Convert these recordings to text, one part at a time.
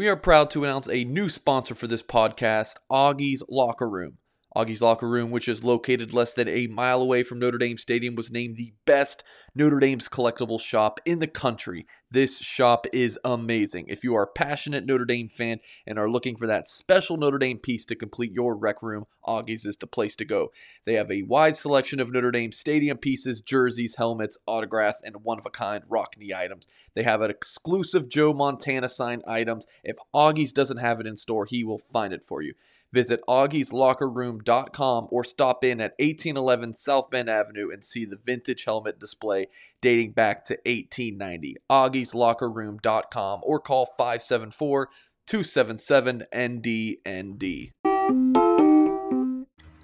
We are proud to announce a new sponsor for this podcast, Augie's Locker Room. Augie's Locker Room, which is located less than a mile away from Notre Dame Stadium, was named the best Notre Dame's collectible shop in the country. This shop is amazing. If you are a passionate Notre Dame fan and are looking for that special Notre Dame piece to complete your rec room, Augie's is the place to go. They have a wide selection of Notre Dame stadium pieces, jerseys, helmets, autographs, and one of a kind Rockne items. They have an exclusive Joe Montana signed items. If Augie's doesn't have it in store, he will find it for you. Visit augieslockerroom.com or stop in at 1811 South Bend Avenue and see the vintage helmet display dating back to 1890. augieslockerroom.com or call 574 277 NDND.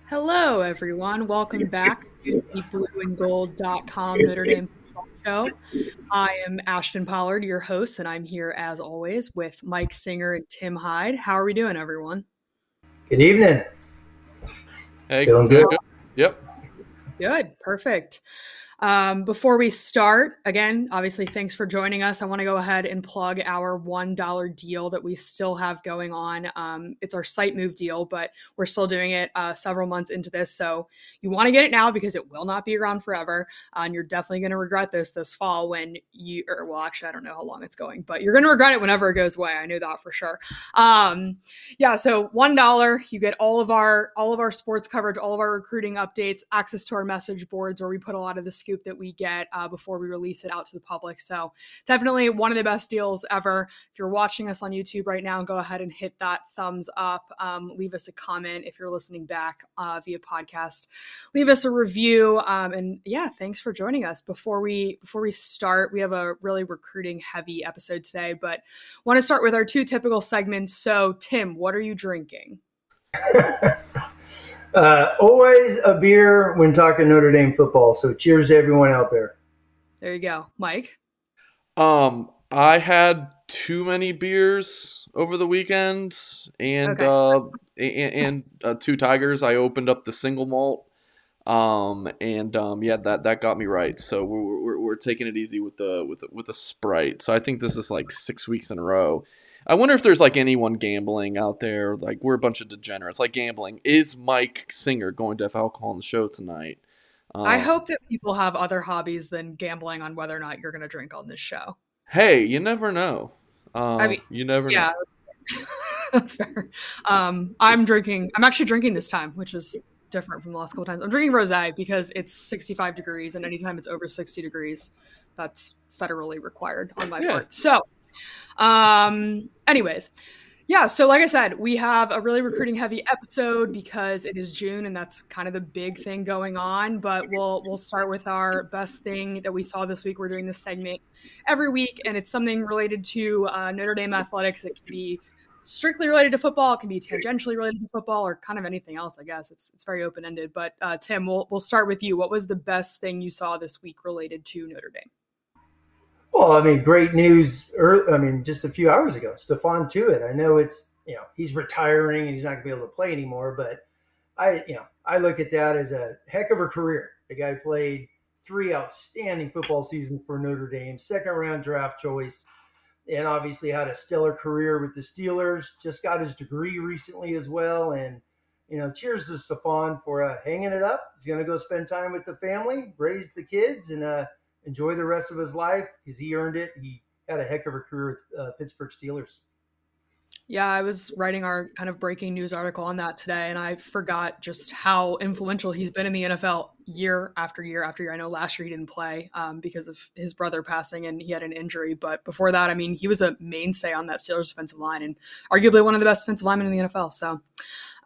Hello, everyone. Welcome back to the blueandgold.com Notre Dame football show. I am Ashton Pollard, your host, and I'm here as always with Mike Singer and Tim Hyde. How are we doing, everyone? Good evening. Hey, Feeling good? Yep. Good, perfect. Um, before we start, again, obviously, thanks for joining us. I want to go ahead and plug our $1 deal that we still have going on. Um, it's our site move deal, but we're still doing it uh, several months into this. So you want to get it now because it will not be around forever. Uh, and you're definitely going to regret this this fall when you, or well, actually, I don't know how long it's going, but you're going to regret it whenever it goes away. I knew that for sure. Um, yeah. So $1, you get all of our, all of our sports coverage, all of our recruiting updates, access to our message boards where we put a lot of the scoop that we get uh, before we release it out to the public. So definitely one of the best deals ever. If you're watching us on YouTube right now, go ahead and hit that thumbs up. Um, leave us a comment if you're listening back uh, via podcast. Leave us a review. Um, and yeah, thanks for joining us. Before we before we start, we have a really recruiting heavy episode today, but want to start with our two typical segments. So Tim, what are you drinking? Uh, always a beer when talking Notre Dame football. So cheers to everyone out there. There you go, Mike. Um, I had too many beers over the weekend, and Okay. uh, and, and uh, two tigers. I opened up the single malt, um, and um, yeah, that that got me right. So we're, we're, we're taking it easy with the with the, with a sprite. So I think this is like six weeks in a row. I wonder if there's like anyone gambling out there. Like we're a bunch of degenerates. Like gambling. Is Mike Singer going to have alcohol on the show tonight? I Um, hope that people have other hobbies than gambling on whether or not you're going to drink on this show. Hey, you never know. Um, I mean, you never Yeah, know. that's fair. Um, I'm drinking. I'm actually drinking this time, which is different from the last couple times. I'm drinking rosé because it's 65 degrees, and anytime it's over 60 degrees, that's federally required on my Yeah. part. So, um, anyways. Yeah, so like I said, we have a really recruiting heavy episode because it is June and that's kind of the big thing going on. But we'll we'll start with our best thing that we saw this week. We're doing this segment every week, and it's something related to uh, Notre Dame athletics. It can be strictly related to football, it can be tangentially related to football, or kind of anything else. I guess it's it's very open ended. But uh, Tim, we'll we'll start with you. What was the best thing you saw this week related to Notre Dame? Well, I mean, great news. Early, I mean, just a few hours ago, Stephon Tuitt. I know it's you know he's retiring and he's not going to be able to play anymore, but I you know I look at that as a heck of a career. The guy played three outstanding football seasons for Notre Dame, second round draft choice, and obviously had a stellar career with the Steelers. Just got his degree recently as well, and you know, cheers to Stephon for uh, hanging it up. He's going to go spend time with the family, raise the kids, and uh, enjoy the rest of his life because he earned it. He had a heck of a career with uh, Pittsburgh Steelers. Yeah, I was writing our kind of breaking news article on that today, and I forgot just how influential he's been in the NFL year after year after year. I know last year he didn't play um, because of his brother passing and he had an injury, but before that, I mean, he was a mainstay on that Steelers defensive line and arguably one of the best defensive linemen in the NFL. So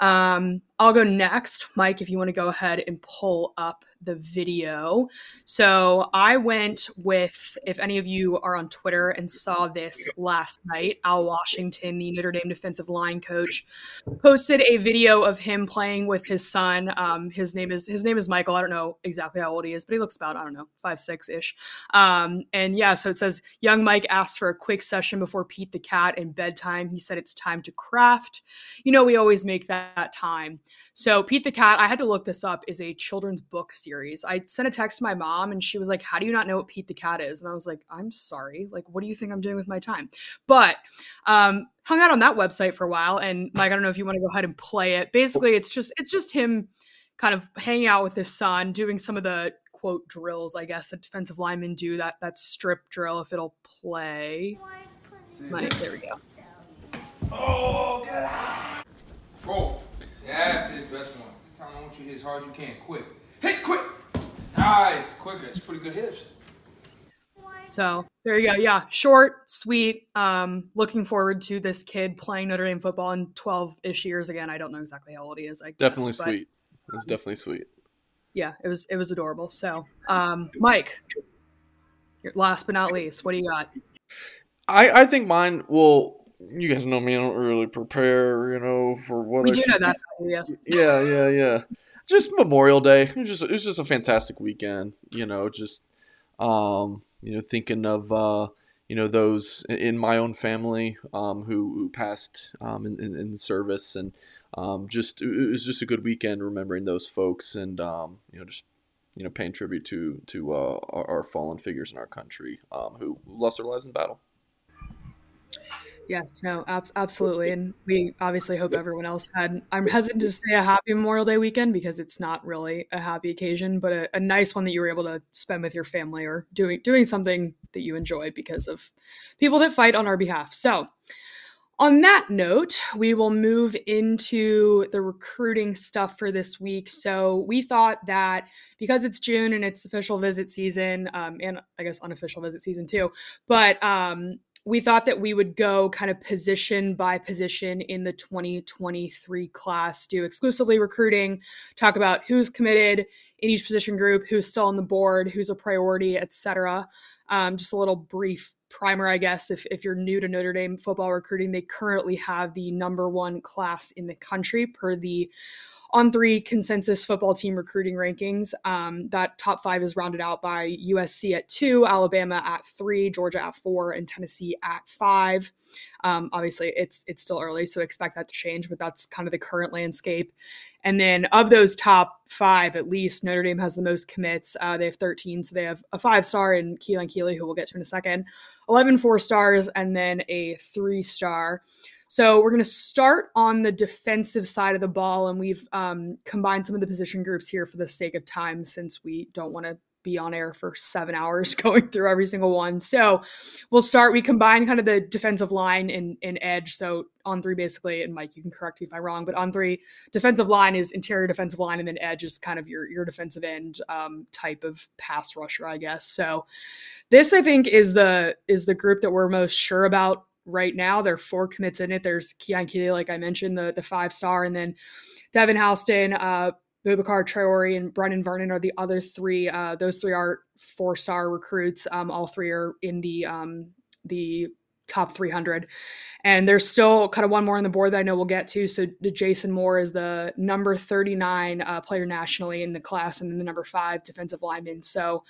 um, I'll go next. Mike, if you want to go ahead and pull up the video. So I went with, if any of you are on Twitter and saw this last night, Al Washington, the Notre Dame defensive line coach, posted a video of him playing with his son. Um, his name is his name is Michael. I don't know exactly how old he is, but he looks about I don't know five six ish. Um, and yeah, so it says young Mike asked for a quick session before Pete the cat in bedtime. He said it's time to craft. You know, we always make that, that time. So Pete the Cat, I had to look this up, is a children's book series. I sent a text to my mom and she was like, How do you not know what Pete the Cat is? And I was like, I'm sorry. Like, what do you think I'm doing with my time? But um, hung out on that website for a while. And Mike, I don't know if you want to go ahead and play it. Basically, it's just it's just him kind of hanging out with his son, doing some of the quote drills, I guess, that defensive linemen do, that that strip drill if it'll play. Mike, there we go. Oh, get out! Roll. That's it, best one. This time I want you to hit as hard as you can, quick. Hit quick! Nice, quicker. It's pretty good hips. So there you go. Yeah, short, sweet. Um, looking forward to this kid playing Notre Dame football in 12 ish years again. I don't know exactly how old he is. I Definitely guess, but, sweet. It's definitely sweet. Yeah, it was it was adorable. So, um, Mike, last but not least, what do you got? I I think mine will. You guys know me. I don't really prepare, you know, for what We I do should know that. Yes. yeah, yeah, yeah. Just Memorial Day. It was just it was just a fantastic weekend. You know, just um, you know, thinking of uh, you know those in my own family um, who, who passed um, in, in, in service, and um, just it was just a good weekend remembering those folks, and um, you know, just you know, paying tribute to to uh, our, our fallen figures in our country um, who lost their lives in battle. Yes, no, abs- absolutely. And we obviously hope everyone else had, I'm hesitant to say a happy Memorial Day weekend because it's not really a happy occasion, but a, a nice one that you were able to spend with your family or doing, doing something that you enjoy because of people that fight on our behalf. So, on that note, we will move into the recruiting stuff for this week. So, we thought that because it's June and it's official visit season, um, and I guess unofficial visit season too, but um, we thought that we would go kind of position by position in the 2023 class, do exclusively recruiting, talk about who's committed in each position group, who's still on the board, who's a priority, etc. Um, just a little brief primer, I guess. If, if you're new to Notre Dame football recruiting, they currently have the number one class in the country per the on three consensus football team recruiting rankings. Um, that top five is rounded out by USC at two, Alabama at three, Georgia at four, and Tennessee at five. Um, obviously, it's it's still early, so expect that to change, but that's kind of the current landscape. And then of those top five, at least Notre Dame has the most commits. Uh, they have 13, so they have a five star in Keon Keeley, who we'll get to in a second, 11 four stars, and then a three star. So we're going to start on the defensive side of the ball, and we've um, combined some of the position groups here for the sake of time, since we don't want to be on air for seven hours going through every single one. So we'll start. We combine kind of the defensive line and, and edge. So on three, basically, and Mike, you can correct me if I'm wrong, but on three, defensive line is interior defensive line, and then edge is kind of your your defensive end um, type of pass rusher, I guess. So this, I think, is the is the group that we're most sure about right now. There are four commits in it. There's Keon Keeley, like I mentioned, the the five star, and then Devin Houston, uh, Boubacar Traore, and Brennan Vernon are the other three. Uh, those three are four star recruits. Um, all three are in the um, the top 300. And there's still kind of one more on the board that I know we'll get to. So Jason Moore is the number 39 uh, player nationally in the class, and then the number five defensive lineman. So,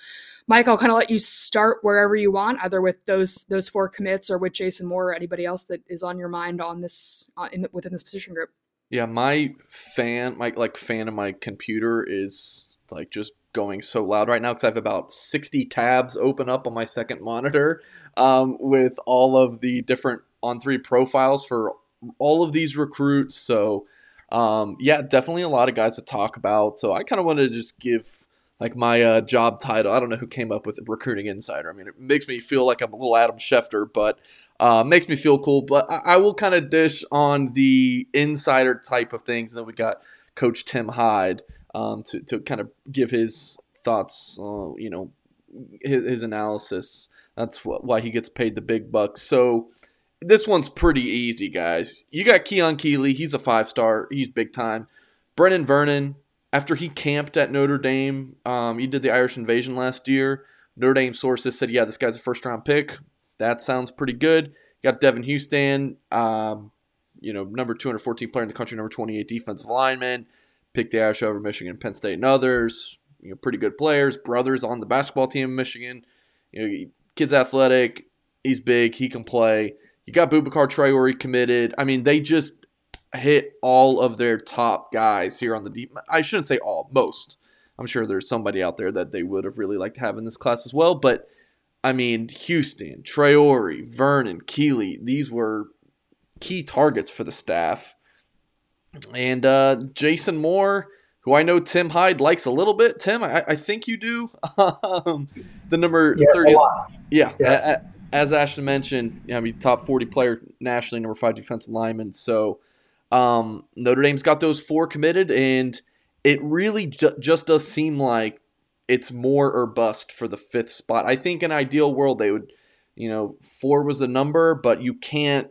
Mike, I'll kind of let you start wherever you want, either with those those four commits or with Jason Moore or anybody else that is on your mind on this uh, in the, within this position group. Yeah, my fan, my like fan of my computer is like just going so loud right now because I have about 60 tabs open up on my second monitor um, with all of the different on three profiles for all of these recruits. So, um, yeah, definitely a lot of guys to talk about. So, I kind of wanted to just give like my uh, job title. I don't know who came up with recruiting insider. I mean, it makes me feel like I'm a little Adam Schefter, but uh, makes me feel cool. But I, I will kind of dish on the insider type of things. And then we got Coach Tim Hyde um, to, to kind of give his thoughts, uh, you know, his, his analysis. That's what, why he gets paid the big bucks. So this one's pretty easy, guys. You got Keon Keeley. He's a five star. He's big time. Brennan Vernon, after he camped at Notre Dame, um, he did the Irish invasion last year. Notre Dame sources said, yeah, this guy's a first round pick. That sounds pretty good. You got Devin Houston, um, you know, number 214 player in the country, number 28 defensive lineman picked the Irish over Michigan, Penn State, and others. You know, pretty good players. Brothers on the basketball team in Michigan. You know, kid's athletic. He's big. He can play. You got Boubacar Traore committed. I mean, they just hit all of their top guys here on the deep. I shouldn't say all, most. I'm sure there's somebody out there that they would have really liked to have in this class as well. But I mean, Houston, Traore, Vernon, Keeley, these were key targets for the staff. And uh, Jason Moore, who I know Tim Hyde likes a little bit. Tim, I, I think you do. Um, the number yes, 30. a lot. Yeah. Yes. a- a- As Ashton mentioned, you I mean, top 40 player nationally, number five defensive lineman. So um, Notre Dame's got those four committed, and it really ju- just does seem like it's Moore or bust for the fifth spot. I think in ideal world they would, you know, four was the number, but you can't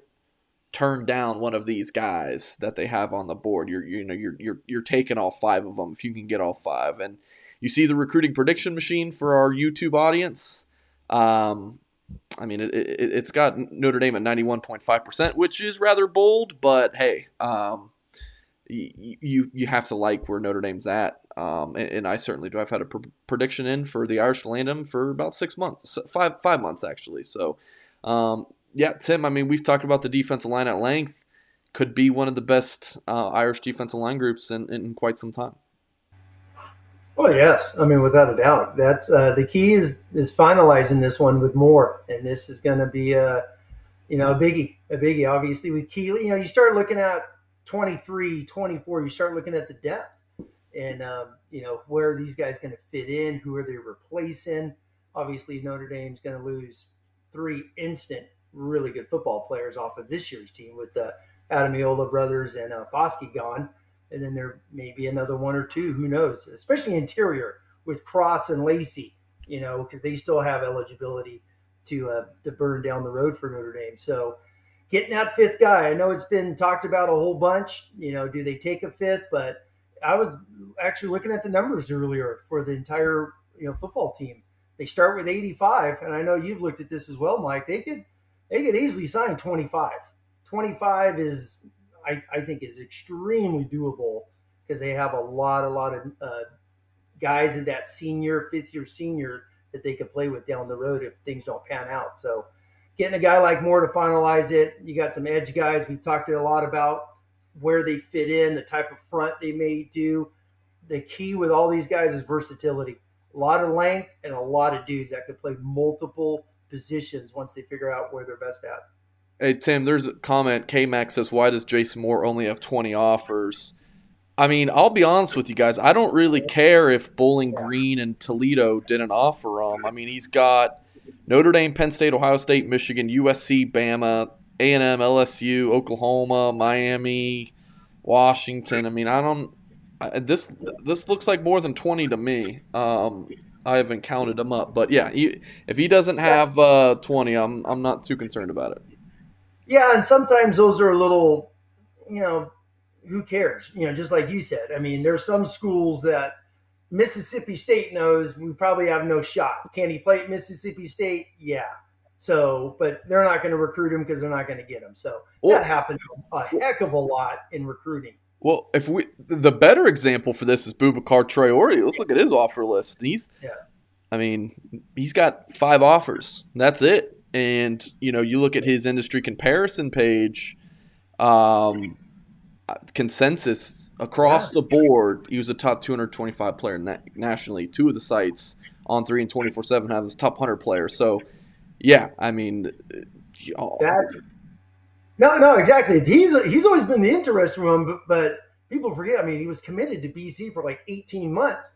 turn down one of these guys that they have on the board. You're you know you're you're you're taking all five of them if you can get all five. And you see the recruiting prediction machine for our YouTube audience. Um, I mean, it, it, it's got Notre Dame at 91.5%, which is rather bold, but hey, um, you, you you have to like where Notre Dame's at. Um, and, and I certainly do. I've had a pr- prediction in for the Irish to land them for about six months, five five months actually. So, um, yeah, Tim. I mean, we've talked about the defensive line at length. Could be one of the best uh, Irish defensive line groups in, in quite some time. Oh yes, I mean without a doubt. That's uh, the key is is finalizing this one with Moore, and this is going to be a you know a biggie, a biggie. Obviously with Keeley, you know you start looking at 23, 24, you start looking at the depth, and um, you know where are these guys going to fit in? Who are they replacing? Obviously Notre Dame's going to lose three instant really good football players off of this year's team with the Ademilola brothers and uh, Foskey gone and then there may be another one or two. Who knows? Especially interior with Cross and Lacey, you know, because they still have eligibility to uh, to burn down the road for Notre Dame. So getting that fifth guy, I know it's been talked about a whole bunch. You know, do they take a fifth? But I was actually looking at the numbers earlier for the entire you know football team. They start with 85, and I know you've looked at this as well, Mike. They could they could easily sign 25. 25 is I, I think is extremely doable because they have a lot, a lot of uh, guys in that senior, fifth year senior that they could play with down the road if things don't pan out. So getting a guy like Moore to finalize it, you got some edge guys. We've talked a lot about where they fit in, the type of front they may do. The key with all these guys is versatility. A lot of length and a lot of dudes that could play multiple positions once they figure out where they're best at. Hey Tim, there's a comment. K Max says, "Why does Jason Moore only have 20 offers?" I mean, I'll be honest with you guys. I don't really care if Bowling Green and Toledo didn't offer him. I mean, he's got Notre Dame, Penn State, Ohio State, Michigan, USC, Bama, A and M, LSU, Oklahoma, Miami, Washington. I mean, I don't. This this looks like more than 20 to me. Um, I haven't counted them up, but yeah, he, if he doesn't have uh, 20, I'm I'm not too concerned about it. Yeah, and sometimes those are a little, you know, who cares? You know, just like you said. I mean, there's some schools that Mississippi State knows we probably have no shot. Can he play at Mississippi State? Yeah. So, but they're not going to recruit him because they're not going to get him. So that happens a heck of a lot in recruiting. Well, if we the better example for this is Boubacar Traore. Let's look at his offer list. He's, Yeah. I mean, he's got five offers. That's it. And you know, you look at his industry comparison page, um, consensus across the board. He was a top 225 player na- nationally. Two of the sites on three and 24 seven have his top 100 player. So, yeah, I mean, That no, no, exactly. He's he's always been the interesting one, but, but people forget. I mean, he was committed to BC for like 18 months.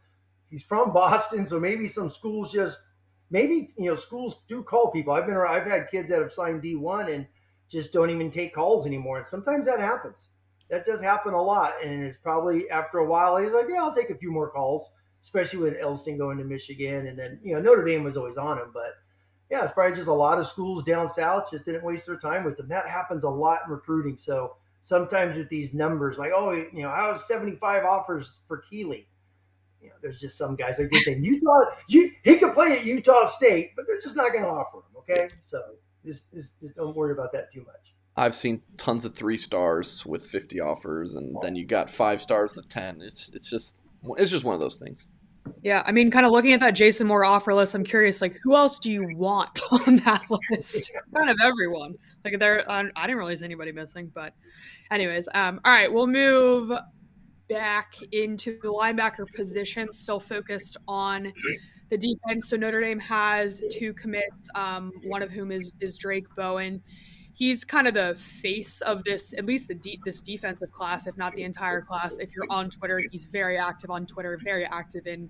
He's from Boston, so maybe some schools just maybe you know schools do call people. I've been I've had kids that have signed D1 and just don't even take calls anymore, and sometimes that happens. That does happen a lot, and it's probably after a while he's like, yeah, I'll take a few more calls, especially with Elston going to Michigan, and then you know Notre Dame was always on him, but yeah, it's probably just a lot of schools down south just didn't waste their time with them. That happens a lot in recruiting. So sometimes with these numbers, like, oh, you know, I was 75 offers for Keeley. You know, there's just some guys like they say Utah, you, he could play at Utah State, but they're just not going to offer him. Okay, so just, just, just don't worry about that too much. I've seen tons of three stars with 50 offers, and then you got five stars at 10. It's it's just it's just one of those things. Yeah, I mean, kind of looking at that Jason Moore offer list, I'm curious, like, who else do you want on that list? kind of everyone. Like, there, uh, I didn't realize anybody missing, but, anyways, um, all right, we'll move back into the linebacker position, still focused on the defense. So Notre Dame has two commits, um, one of whom is is Drayk Bowen he's kind of the face of this, at least the de- this defensive class, if not the entire class. If you're on Twitter, he's very active on Twitter, very active in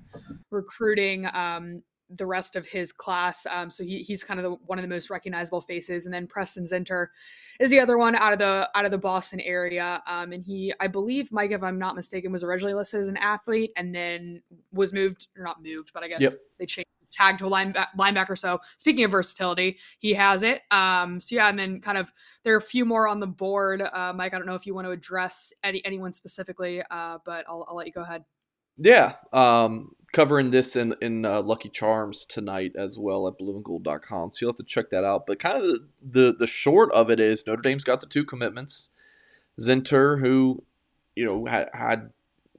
recruiting um, the rest of his class. Um, so he, he's kind of the, one of the most recognizable faces. And then Preston Zinter is the other one out of the out of the Boston area. Um, and he, I believe, Mike, if I'm not mistaken, was originally listed as an athlete and then was moved or not moved, but I guess yep. they changed tagged to a linebacker. So speaking of versatility, he has it. Um, so yeah, and then kind of there are a few more on the board. Uh, Mike, I don't know if you want to address any anyone specifically, uh, but I'll, I'll let you go ahead. Yeah, um, covering this in in uh, Lucky Charms tonight as well at blueandgold.com. So you'll have to check that out. But kind of the, the the short of it is Notre Dame's got the two commitments. Zinter, who you know had, had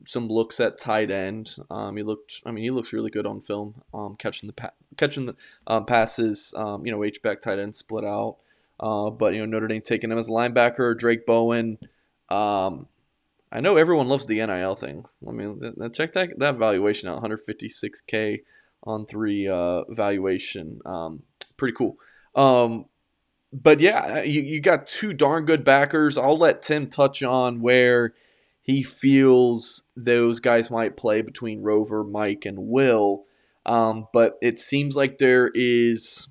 some looks at tight end. Um, he looked, I mean, he looks really good on film, um, catching the pa- catching the um, passes. Um, you know, H back tight end split out. Uh, but you know, Notre Dame taking him as a linebacker. Drayk Bowen. Um, I know everyone loves the NIL thing. I mean, th- th- check that that valuation out, 156k on three uh, valuation. Um, pretty cool. but yeah, you, you got two darn good backers. I'll let Tim touch on where he feels those guys might play between Rover, Mike, and Will. Um, but it seems like there is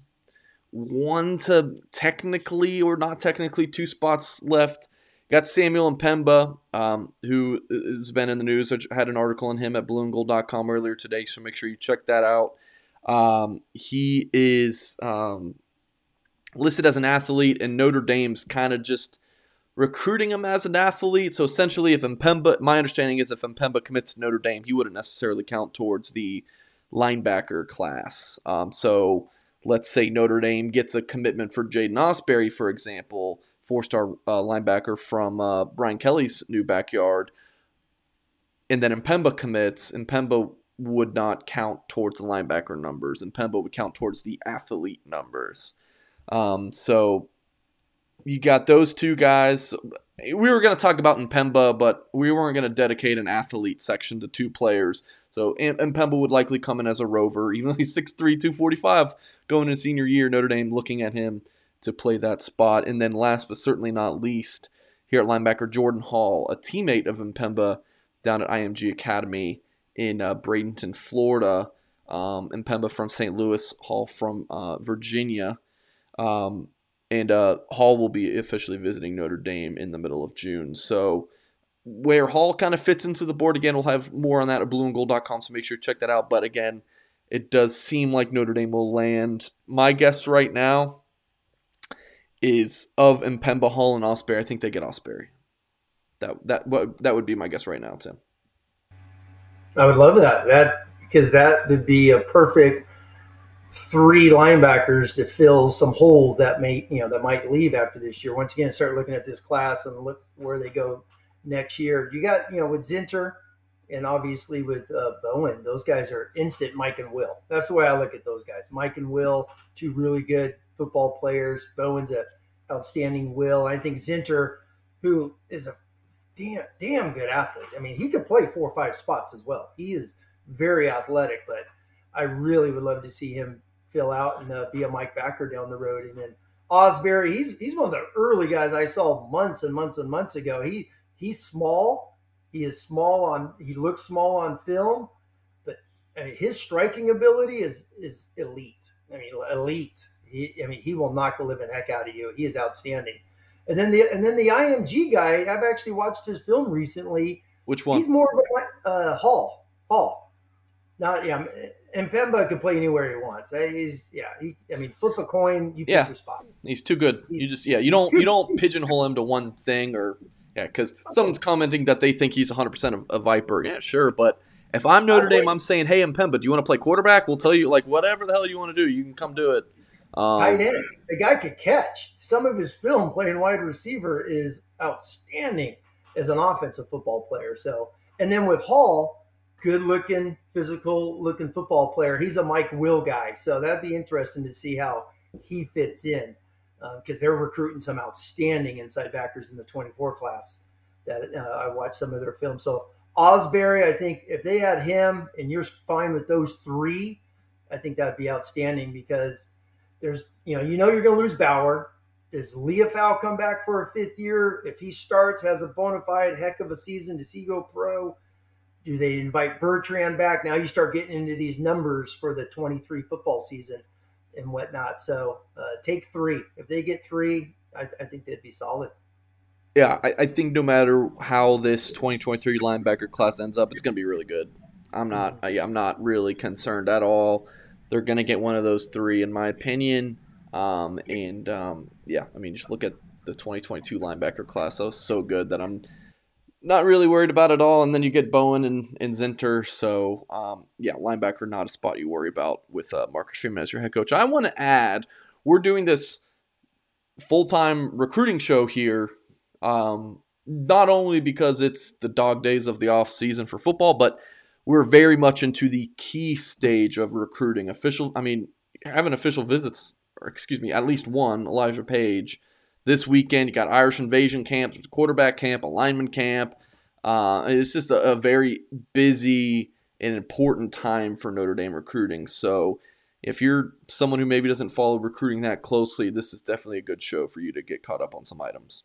one to technically or not technically two spots left. Got Samuel M'Pemba, um, who has been in the news. I had an article on him at blueandgold.com earlier today, so make sure you check that out. Um, he is um, listed as an athlete, and Notre Dame's kind of just recruiting him as an athlete. So essentially, if M'Pemba, my understanding is if M'Pemba commits to Notre Dame, he wouldn't necessarily count towards the linebacker class. Um, so let's say Notre Dame gets a commitment for Jaden Ausberry, for example, four-star uh, linebacker from uh, Brian Kelly's new backyard, and then M'Pemba commits, M'Pemba would not count towards the linebacker numbers, and M'Pemba would count towards the athlete numbers. Um, so you got those two guys. We were going to talk about M'Pemba, but we weren't going to dedicate an athlete section to two players. So M'Pemba would likely come in as a rover, even though he's 6'3", 245 going into senior year. Notre Dame looking at him to play that spot. And then last but certainly not least, here at linebacker, Jordan Hall, a teammate of M'Pemba down at IMG Academy in uh, Bradenton, Florida. Um, M'Pemba from St. Louis, Hall from uh, Virginia. Um, and uh, Hall will be officially visiting Notre Dame in the middle of June. So where Hall kind of fits into the board again, we'll have more on that at blueandgold.com, so make sure to check that out. But again, it does seem like Notre Dame will land. My guess right now is of M'Pemba, Hall, and Ausberry. I think they get Ausberry. That that what that would be my guess right now, Tim. I would love that. That because that would be a perfect three linebackers to fill some holes that may you know that might leave after this year. Once again, start looking at this class and look where they go next year. You got you know with Zinter and obviously with uh, Bowen, those guys are instant Mike and Will. That's the way I look at those guys. Mike and Will, two really good football players. Bowen's a outstanding Will. I think Zinter, who is a damn damn good athlete. I mean, he could play four or five spots as well. He is very athletic, but I really would love to see him fill out and uh, be a Mike Backer down the road. And then Ausberry, he's he's one of the early guys I saw months and months and months ago. He he's small. He is small on. He looks small on film, but I mean his striking ability is is elite. I mean elite. He, I mean he will knock the living heck out of you. He is outstanding. And then the and then the IMG guy. I've actually watched his film recently. Which one? He's more of a uh, Hall. Hall. Not yeah and Pemba can play anywhere he wants. Uh, he's yeah. He, I mean, flip a coin, you yeah. pick your spot. He's too good. You just yeah. You don't you don't pigeonhole him to one thing or yeah. Because someone's commenting that they think he's 100 percent a Viper. Yeah, sure. But if I'm Notre Dame, I'm saying, hey, Pemba, do you want to play quarterback? We'll tell you like whatever the hell you want to do. You can come do it. Um, Tight end. The guy could catch. Some of his film playing wide receiver is outstanding as an offensive football player. So, and then with Hall good looking, physical looking football player. He's a Mike Will guy, so that'd be interesting to see how he fits in because uh, they're recruiting some outstanding inside backers in the 24 class that uh, I watched some of their films. So Ausberry, I think if they had him and you're fine with those three, I think that'd be outstanding because there's you know you know you're going to lose Bauer. Does Liufau come back for a fifth year? If he starts, has a bona fide heck of a season, does he go pro? Do they invite Bertrand back? Now you start getting into these numbers for the 23 football season and whatnot. So uh, take three. If they get three, I, I think they'd be solid. Yeah, I, I, think no matter how this 2023 linebacker class ends up, it's going to be really good. I'm not. I, I'm not really concerned at all. They're going to get one of those three, in my opinion. Um, and um, yeah, I mean, just look at the 2022 linebacker class. That was so good that I'm not really worried about it all. And then you get Bowen and, and Zinter. So, um, yeah, linebacker, not a spot you worry about with uh, Marcus Freeman as your head coach. I want to add, we're doing this full time recruiting show here um, not only because it's the dog days of the off season for football, but we're very much into the key stage of recruiting. Official, I mean, having official visits, or excuse me, at least one Elijah Paige this weekend. You got Irish Invasion camp, there's a quarterback camp, a lineman camp. Uh, it's just a, a very busy and important time for Notre Dame recruiting. So if you're someone who maybe doesn't follow recruiting that closely, this is definitely a good show for you to get caught up on some items.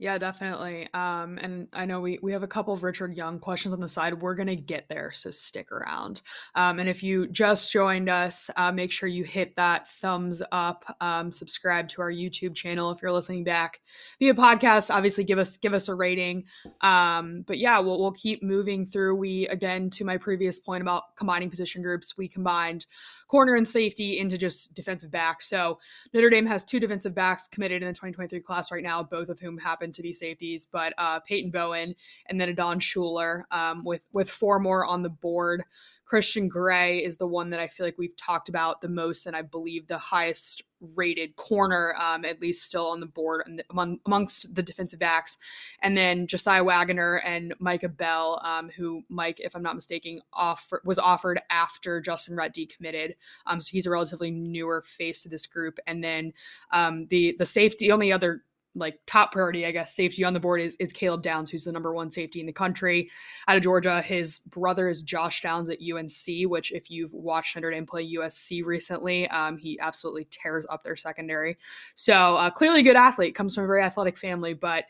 Yeah, definitely. Um, and I know we we have a couple of Richard Young questions on the side. We're gonna get there, so stick around. Um, and if you just joined us, uh, make sure you hit that thumbs up. Um, subscribe to our YouTube channel if you're listening back via podcast. Obviously, give us give us a rating. Um, but yeah, we'll we'll keep moving through. We again to my previous point about combining position groups, we combined corner and safety into just defensive backs. So Notre Dame has two defensive backs committed in the 2023 class right now, both of whom happen to be safeties, but uh, Peyton Bowen and then Adon Shuler um, with with four more on the board. Christian Gray is the one that I feel like we've talked about the most, and I believe the highest rated corner, um, at least still on the board among, amongst the defensive backs. And then Josiah Wagoner and Micah Bell, um, who Mike, if I'm not mistaken, offer, was offered after Justin Rhett decommitted. Um, so he's a relatively newer face to this group. And then um, the the safety, only other like top priority, I guess, safety on the board is is Caleb Downs, who's the number one safety in the country out of Georgia. His brother is Josh Downs at UNC, which if you've watched Notre Dame play USC recently, um, he absolutely tears up their secondary. So uh, clearly good athlete, comes from a very athletic family, but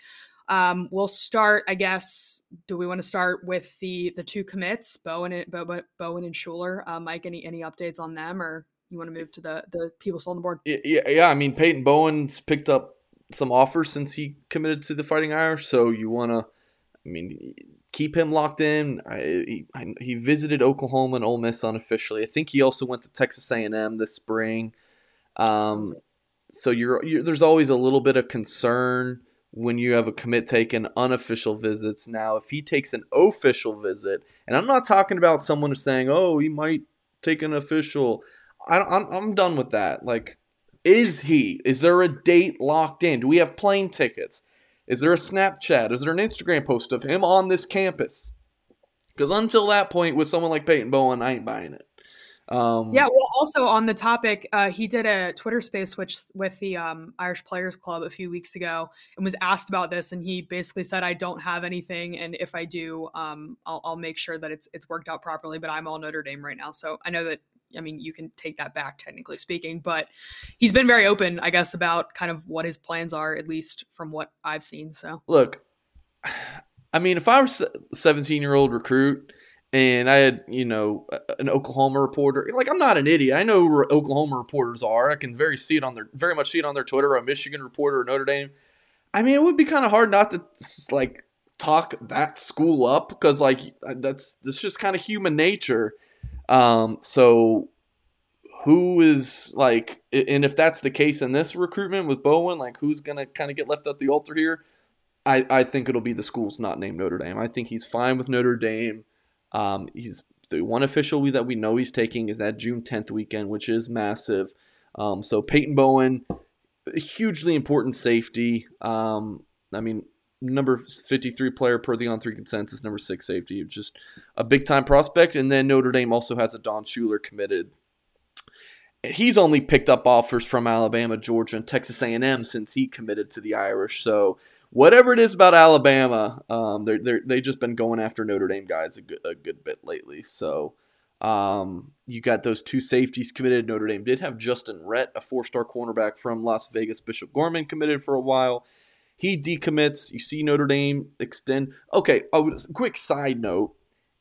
um, we'll start, I guess. Do we want to start with the the two commits, Bowen and Bo, Bowen and Shuler? Uh, Mike, any any updates on them, or you want to move to the the people still on the board? Yeah, yeah. I mean, Peyton Bowen's picked up some offers since he committed to the Fighting Irish. So you want to, I mean, keep him locked in. I, he, he visited Oklahoma and Ole Miss unofficially. I think he also went to Texas A&M this spring. Um, so you're, you're there's always a little bit of concern when you have a commit taking unofficial visits. Now, if he takes an official visit, and I'm not talking about someone saying, "Oh, he might take an official," I, I'm I'm done with that. Like is he? Is there a date locked in? Do we have plane tickets? Is there a Snapchat? Is there an Instagram post of him on this campus? Because until that point, with someone like Peyton Bowen, I ain't buying it. Um, yeah. Well, also on the topic, uh, he did a Twitter space which with the um, Irish Players Club a few weeks ago and was asked about this, and he basically said, "I don't have anything, and if I do, um, I'll, I'll make sure that it's it's worked out properly." But I'm all Notre Dame right now, so I know that I mean, you can take that back, technically speaking, but he's been very open, I guess, about kind of what his plans are, at least from what I've seen. So, look, I mean, if I was a 17 year old recruit and I had, you know, an Oklahoma reporter, like I'm not an idiot. I know who Oklahoma reporters are. I can very see it on their, very much see it on their Twitter. A Michigan reporter or Notre Dame. I mean, it would be kind of hard not to like talk that school up because like that's that's just kind of human nature. Um, so who is like, and if that's the case in this recruitment with Bowen, like who's gonna kind of get left at the altar here? I, I think it'll be the schools not named Notre Dame. I think he's fine with Notre Dame. Um, he's the one official we, that we know he's taking is that June 10th weekend, which is massive. Um, so Peyton Bowen, hugely important safety. Um, I mean, number 53 player per the on three consensus, number six safety, just a big time prospect. And then Notre Dame also has Adon Shuler committed. He's only picked up offers from Alabama, Georgia, and Texas A&M since he committed to the Irish. So whatever it is about Alabama, um, they're, they're they just been going after Notre Dame guys a good, a good bit lately. So um, you got those two safeties committed. Notre Dame did have Justin Rhett, a four star cornerback from Las Vegas. Bishop Gorman committed for a while. He decommits. You see Notre Dame extend. Okay, oh, quick side note.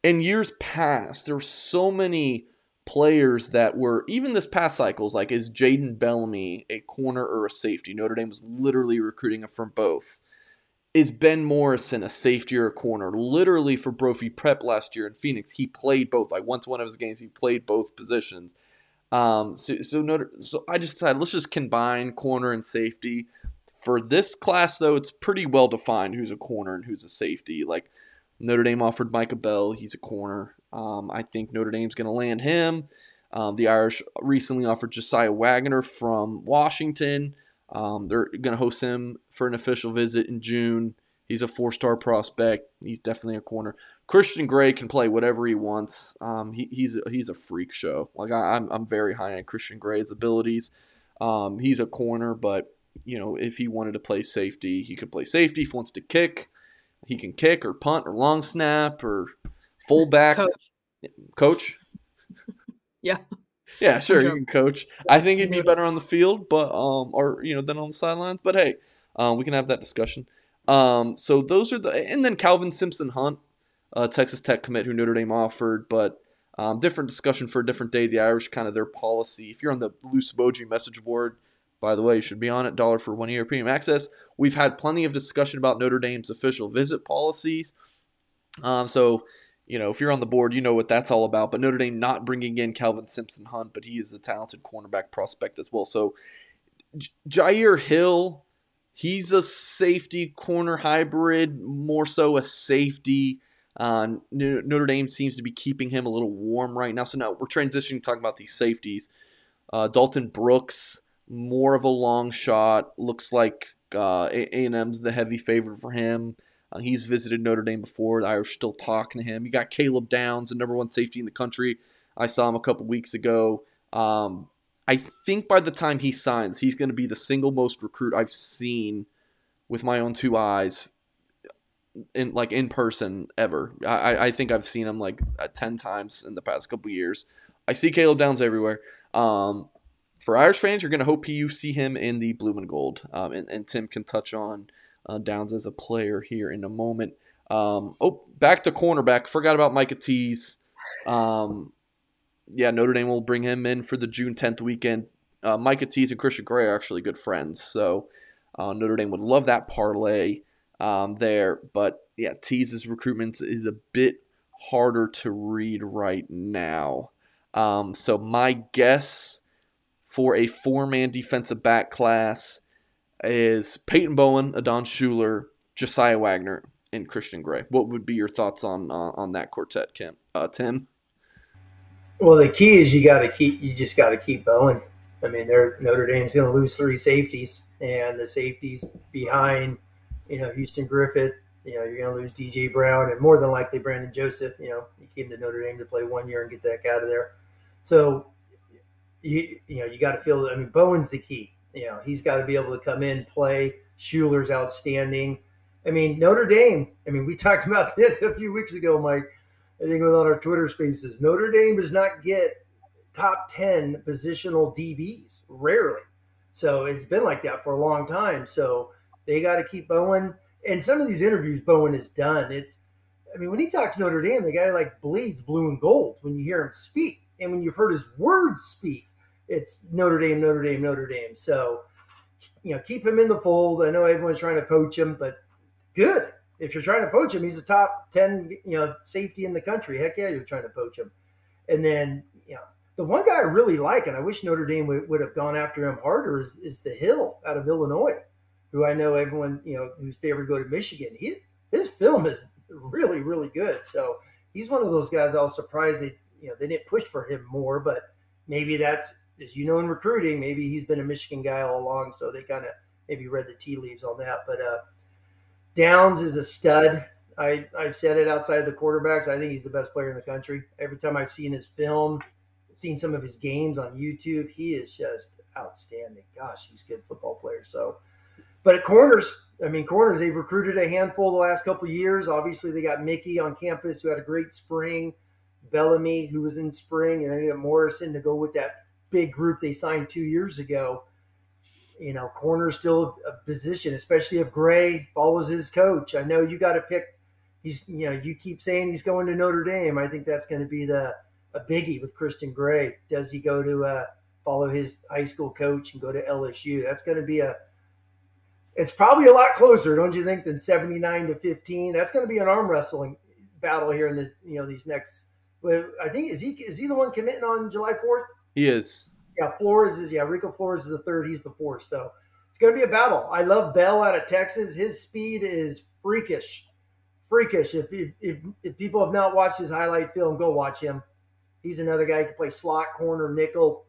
In years past, there were so many players that were, even this past cycles, like is Jaden Bellamy a corner or a safety? Notre Dame was literally recruiting him from both. Is Ben Morrison a safety or a corner? Literally for Brophy Prep last year in Phoenix, he played both. Like once one of his games, he played both positions. Um, so, so, Notre, so I just decided let's just combine corner and safety. For this class, though, it's pretty well defined who's a corner and who's a safety. Like Notre Dame offered Micah Bell, he's a corner. Um, I think Notre Dame's going to land him. Um, the Irish recently offered Josiah Wagner from Washington. Um, they're going to host him for an official visit in June. He's a four-star prospect. He's definitely a corner. Christian Gray can play whatever he wants. Um, he, he's a, he's a freak show. Like I, I'm, I'm very high on Christian Gray's abilities. Um, he's a corner, but you know, if he wanted to play safety, he could play safety. If he wants to kick, he can kick or punt or long snap or fullback. Coach. coach? yeah. Yeah, sure, he can coach. I think he'd be better on the field, but um, or you know, than on the sidelines. But hey, um, we can have that discussion. Um, so those are the, and then Calvin Simpson Hunt, uh, Texas Tech commit who Notre Dame offered, but um, different discussion for a different day. The Irish kind of their policy. If you're on the loose emoji message board, by the way, you should be on it. Dollar for one year premium access. We've had plenty of discussion about Notre Dame's official visit policies. Um, so, you know, if you're on the board, you know what that's all about. But Notre Dame not bringing in Calvin Simpson Hunt, but he is a talented cornerback prospect as well. So, J- Jyaire Hill, he's a safety corner hybrid, more so a safety. Uh, Notre Dame seems to be keeping him a little warm right now. So now we're transitioning to talking about these safeties. Uh, Dalton Brooks, more of a long shot. Looks like uh, A&M's the heavy favorite for him. Uh, he's visited Notre Dame before. The Irish still talking to him. You got Caleb Downs, the number one safety in the country. I saw him a couple weeks ago. Um, I think by the time he signs, he's going to be the single most recruit I've seen with my own two eyes in like in person ever. I, I think I've seen him like uh, ten times in the past couple years. I see Caleb Downs everywhere. Um, for Irish fans, you're going to hope you see him in the blue and gold. Um, and, and, Tim can touch on uh, Downs as a player here in a moment. Um, oh, back to cornerback. Forgot about Micah Tease. Um, yeah, Notre Dame will bring him in for the June 10th weekend. Uh, Micah Tease and Christian Gray are actually good friends. So uh, Notre Dame would love that parlay um, there. But yeah, Tease's recruitment is a bit harder to read right now. Um, so my guess for a four man defensive back class is Peyton Bowen, Adon Shuler, Josiah Wagner, and Christian Gray. What would be your thoughts on uh, on that quartet, Kim? Uh, Tim? Well, the key is you got to keep. You just got to keep Bowen. I mean, they're, Notre Dame's going to lose three safeties, and the safeties behind, you know, Houston Griffith. You know, you're going to lose DJ Brown, and more than likely Brandon Joseph. You know, he came to Notre Dame to play one year and get that out of there. So you you know you got to feel. I mean, Bowen's the key. You know, he's got to be able to come in, play. Shuler's outstanding. I mean, Notre Dame. I mean, we talked about this a few weeks ago, Mike. I think it was on our Twitter Spaces. Notre Dame does not get top ten positional DBs. Rarely. So it's been like that for a long time. So they got to keep Bowen. And some of these interviews Bowen has done, it's I mean, when he talks Notre Dame, the guy like bleeds blue and gold when you hear him speak. And when you've heard his words speak, it's Notre Dame, Notre Dame, Notre Dame. So, you know, keep him in the fold. I know everyone's trying to poach him, but good. If you're trying to poach him, he's a top 10, you know, safety in the country. Heck yeah, you're trying to poach him. And then, you know, the one guy I really like, and I wish Notre Dame would, would have gone after him harder, is, is the Hill out of Illinois, who I know everyone, you know, who's favored to go to Michigan. He, his film is really, really good. So he's one of those guys I was surprised they, you know, they didn't push for him more, but maybe that's, as you know, in recruiting, maybe he's been a Michigan guy all along. So they kind of maybe read the tea leaves on that. But uh, Downs is a stud. I, I've said it outside the quarterbacks. I think he's the best player in the country. Every time I've seen his film, seen some of his games on YouTube, he is just outstanding. Gosh, he's a good football player. So, but at corners, I mean, corners, they've recruited a handful the last couple years. Obviously, they got Mickey on campus who had a great spring, Bellamy who was in spring, and then Morrison to go with that big group they signed two years ago. You know, corner is still a position, especially if Gray follows his coach. I know you got to pick. He's, you know, you keep saying he's going to Notre Dame. I think that's going to be the a biggie with Christian Gray. Does he go to uh, follow his high school coach and go to LSU? That's going to be a it's probably a lot closer, don't you think, than 79 to 15? That's going to be an arm wrestling battle here in the you know these next. I think is he is he the one committing on July 4th? He is. Yeah, Flores is yeah. Rico Flores is the third. He's the fourth. So it's going to be a battle. I love Bell out of Texas. His speed is freakish, freakish. If if if, if people have not watched his highlight film, go watch him. He's another guy who can play slot, corner, nickel,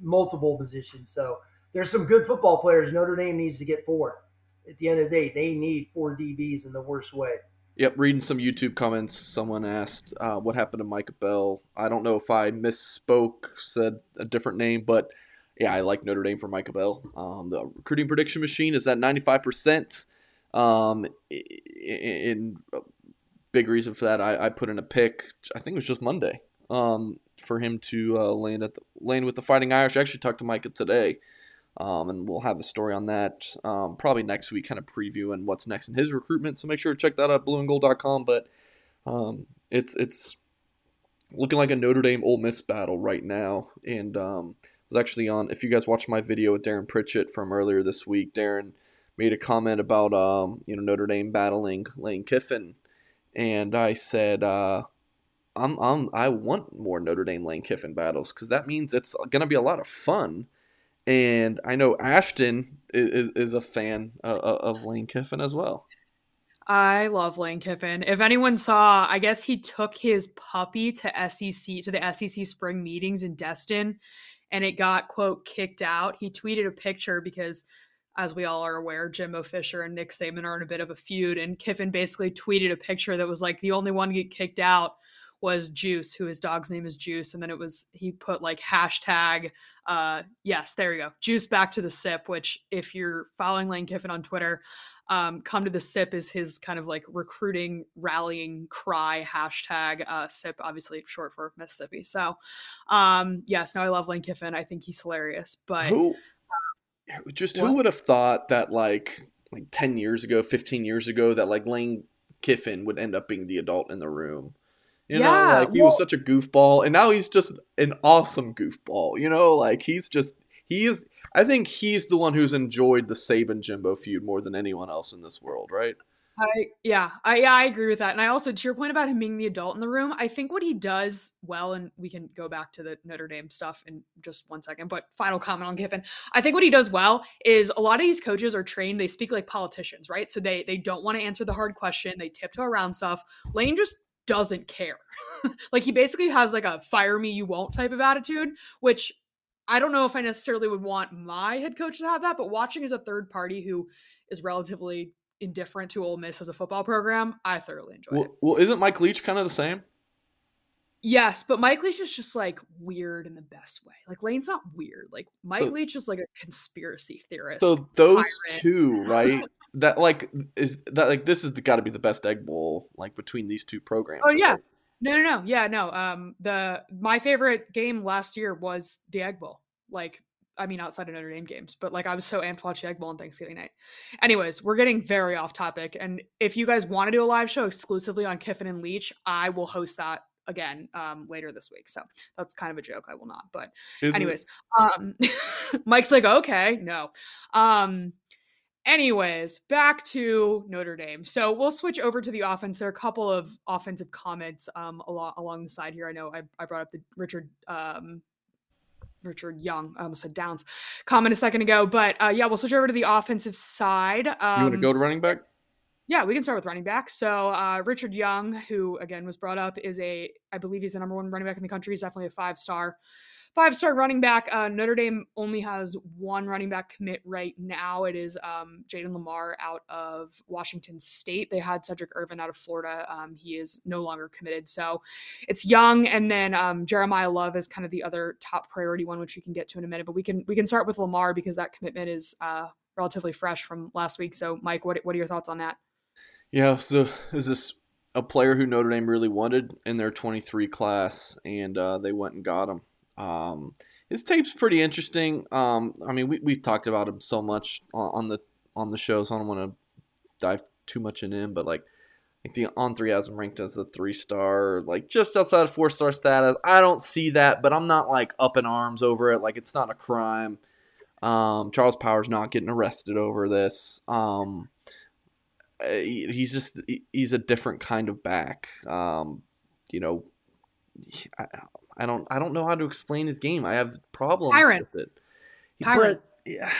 multiple positions. So there's some good football players. Notre Dame needs to get four. At the end of the day, they need four DBs in the worst way. Yep, reading some YouTube comments, someone asked uh, what happened to Micah Bell. I don't know if I misspoke, said a different name, but yeah, I like Notre Dame for Micah Bell. Um, the recruiting prediction machine is at 95%. Um, big reason for that, I, I, put in a pick. I think it was just Monday. Um, for him to uh, land at the, land with the Fighting Irish. I actually talked to Micah today um, and we'll have a story on that um, probably next week, kind of previewing what's next in his recruitment. So make sure to check that out at blueandgold.com. But um, it's it's looking like a Notre Dame Ole Miss battle right now. And um, I was actually on, if you guys watched my video with Darren Pritchett from earlier this week, Darren made a comment about um, you know Notre Dame battling Lane Kiffin, and I said. Uh, I'm, I'm, I want more Notre Dame Lane Kiffin battles because that means it's going to be a lot of fun and I know Ashton is, is a fan of, of Lane Kiffin as well. I love Lane Kiffin. If anyone saw, I guess he took his puppy to SEC to the SEC spring meetings in Destin, and it got quote kicked out. He tweeted a picture because, as we all are aware, Jimbo Fisher and Nick Saban are in a bit of a feud, and Kiffin basically tweeted a picture that was like the only one to get kicked out was Juice, who his dog's name is Juice, and then it was he put like hashtag uh yes, there you go. Juice back to the sip, which if you're following Lane Kiffin on Twitter, um, come to the sip is his kind of like recruiting rallying cry hashtag uh sip obviously short for mississippi so um yes no i love lane kiffin i think he's hilarious but who just what? who would have thought that like like 10 years ago 15 years ago that like lane kiffin would end up being the adult in the room you yeah, know, like he well, was such a goofball, and now he's just an awesome goofball. You know, like he's just he is. I think he's the one who's enjoyed the Saban Jimbo feud more than anyone else in this world, right? I yeah, I yeah, I agree with that. And I also to your point about him being the adult in the room, I think what he does well, and we can go back to the Notre Dame stuff in just one second, but final comment on Kiffin. I think what he does well is a lot of these coaches are trained, they speak like politicians, right? So they they don't want to answer the hard question, they tiptoe around stuff. Lane just doesn't care. like he basically has like a fire me you won't type of attitude, which I don't know if I necessarily would want my head coach to have that, but watching as a third party who is relatively indifferent to Ole Miss as a football program, I thoroughly enjoy well, it. Well, isn't Mike Leach kind of the same? Yes, but Mike Leach is just like weird in the best way. Like Lane's not weird. Like Mike So- Leach is like a conspiracy theorist. So those tyrant. two, right? That like is that like this is got to be the best egg bowl like between these two programs. Oh yeah. No, no, no. Yeah, no. Um, the my favorite game last year was the Egg Bowl. Like, I mean, outside of Notre Dame games, but like I was so amped to watch the Egg Bowl on Thanksgiving night. Anyways, we're getting very off topic, and if you guys want to do a live show exclusively on Kiffin and Leach, I will host that again um, later this week. So that's kind of a joke. I will not, but Is it- anyways um mike's like okay no um anyways back to notre dame so we'll switch over to the offense there are a couple of offensive comments um along along the side here i know i, I brought up the richard um Richard Young, I almost said Downs, comment a second ago, but uh, yeah, we'll switch over to the offensive side. Um, you want to go to running back? yeah, we can start with running back. So uh, Richard Young, who again was brought up, is a I believe he's the number one running back in the country. He's definitely a five star, five star running back. Uh, Notre Dame only has one running back commit right now. It is um, Jayden Limar out of Washington State. They had Cedric Irvin out of Florida. Um, he is no longer committed. So it's Young, and then um, Jeremiah Love is kind of the other top priority one, which we can get to in a minute. But we can we can start with Limar because that commitment is uh, relatively fresh from last week. So Mike, what what are your thoughts on that? Yeah. So is this a player who Notre Dame really wanted in their 23 class, and uh, they went and got him. Um, his tape's pretty interesting. Um, I mean, we we've talked about him so much on, on the on the show, so I don't want to dive too much in him, but like. Like the on three has him ranked as a three star, like just outside of four star status. I don't see that, but I'm not like up in arms over it. Like it's not a crime. Um, Charles Powers not getting arrested over this. Um, uh, he's just he's a different kind of back. Um, you know, I, I don't I don't know how to explain his game. I have problems Tyrant. with it. Tyrant. But yeah,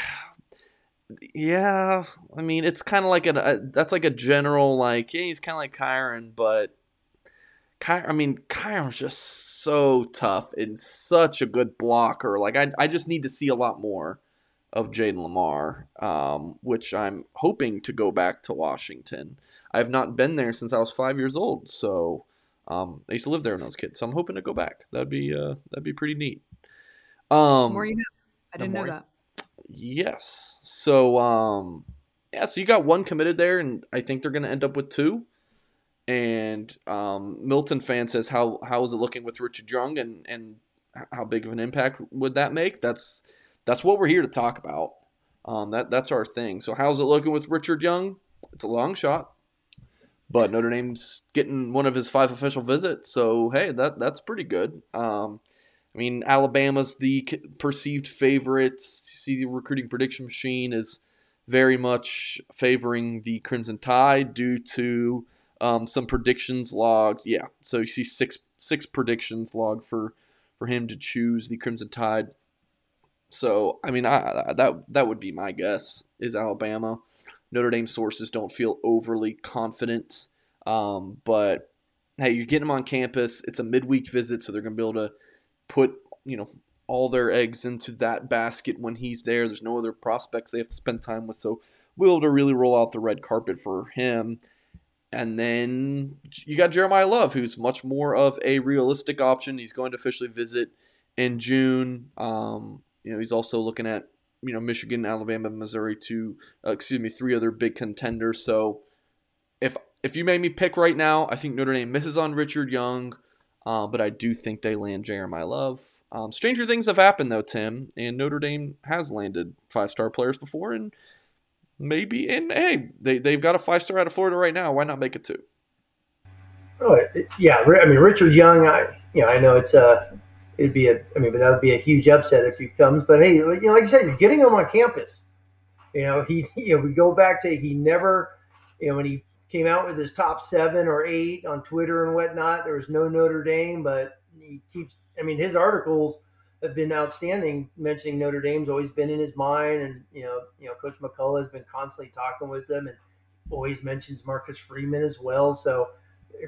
yeah. I mean, it's kind of like a, a that's like a general like yeah, he's kind of like Kyren, but. Ky- I mean, Kyren's just so tough and such a good blocker. Like, I, I just need to see a lot more of Jayden Limar, um, which I'm hoping to go back to Washington. I have not been there since I was five years old, so um, I used to live there when I was a kid. So I'm hoping to go back. That'd be uh, that'd be pretty neat. Um, more you know. I didn't know that. Yes. So um, yeah. So you got one committed there, and I think they're going to end up with two. And um, Milton fan says, "How how is it looking with Richard Young, and and how big of an impact would that make?" That's that's what we're here to talk about. Um, that that's our thing. So how's it looking with Richard Young? It's a long shot, but Notre Dame's getting one of his five official visits. So hey, that that's pretty good. Um, I mean, Alabama's the perceived favorite. See, the recruiting prediction machine is very much favoring the Crimson Tide due to um, some predictions logged. Yeah, so you see six six predictions logged for for him to choose the Crimson Tide. So I mean, I, I- that that would be my guess is Alabama. Notre Dame sources don't feel overly confident, um, but hey, you're getting them on campus. It's a midweek visit, so they're going to be able to put you know all their eggs into that basket when he's there. There's no other prospects they have to spend time with, so we'll be able to really roll out the red carpet for him. And then you got Jeremiah Love, who's much more of a realistic option. He's going to officially visit in June. Um, you know, he's also looking at you know Michigan, Alabama, Missouri, two uh, excuse me, three other big contenders. So if if you made me pick right now, I think Notre Dame misses on Richard Young, uh, but I do think they land Jeremiah Love. Um, stranger things have happened though, Tim, and Notre Dame has landed five star players before, and maybe and hey, they they've got a five star out of Florida right now. Why not make it two? Oh, yeah. I mean, Richard Young. I you know I know it's a it'd be a I mean, but that would be a huge upset if he comes. But hey, like, you know, like you said, getting him on campus. You know, he you know we go back to he never you know when he came out with his top seven or eight on Twitter and whatnot. There was no Notre Dame, but he keeps. I mean, his articles have been outstanding. Mentioning Notre Dame's always been in his mind, and you know, you know, Coach McCullough has been constantly talking with them, and always mentions Marcus Freeman as well. So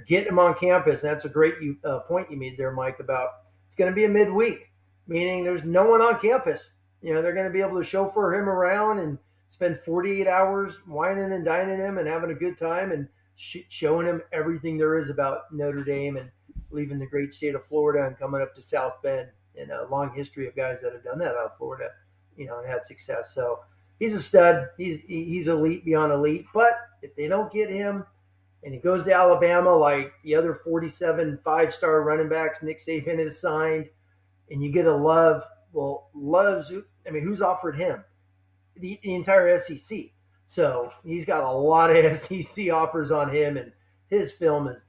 getting him on campus. That's a great you, uh, point you made there, Mike, about it's going to be a midweek, meaning there's no one on campus. You know, they're going to be able to chauffeur him around and spend 48 hours whining and dining him and having a good time and sh- showing him everything there is about Notre Dame. And leaving the great state of Florida and coming up to South Bend. And a long history of guys that have done that out of Florida, you know, and had success. So he's a stud. He's he's elite beyond elite. But if they don't get him, and he goes to Alabama like the other 47 five star running backs Nick Saban has signed, and you get a Love. Well, Love's. I mean, who's offered him? The, the entire SEC. So he's got a lot of SEC offers on him, and his film is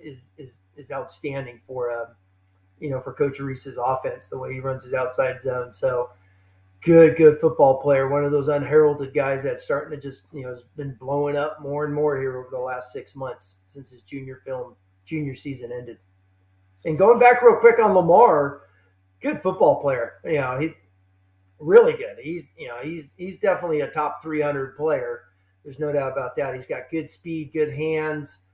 is is is outstanding for um, you know for Coach Rees's offense, the way he runs his outside zone. So good, good football player. One of those unheralded guys that's starting to just you know has been blowing up more and more here over the last six months since his junior film junior season ended. And going back real quick on Limar, good football player. You know he really good. He's you know he's he's definitely a top 300 player. There's no doubt about that. He's got good speed, good hands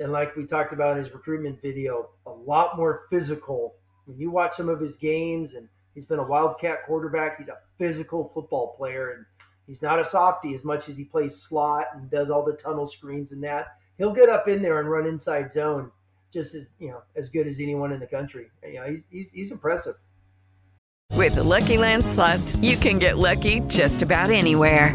and like we talked about in his recruitment video, a lot more physical. When you watch some of his games, and he's been a Wildcat quarterback, he's a physical football player, and he's not a softy as much as he plays slot and does all the tunnel screens and that. He'll get up in there and run inside zone just as you know as good as anyone in the country. You know, he's, he's, he's impressive. With the Lucky Land slots, you can get lucky just about anywhere.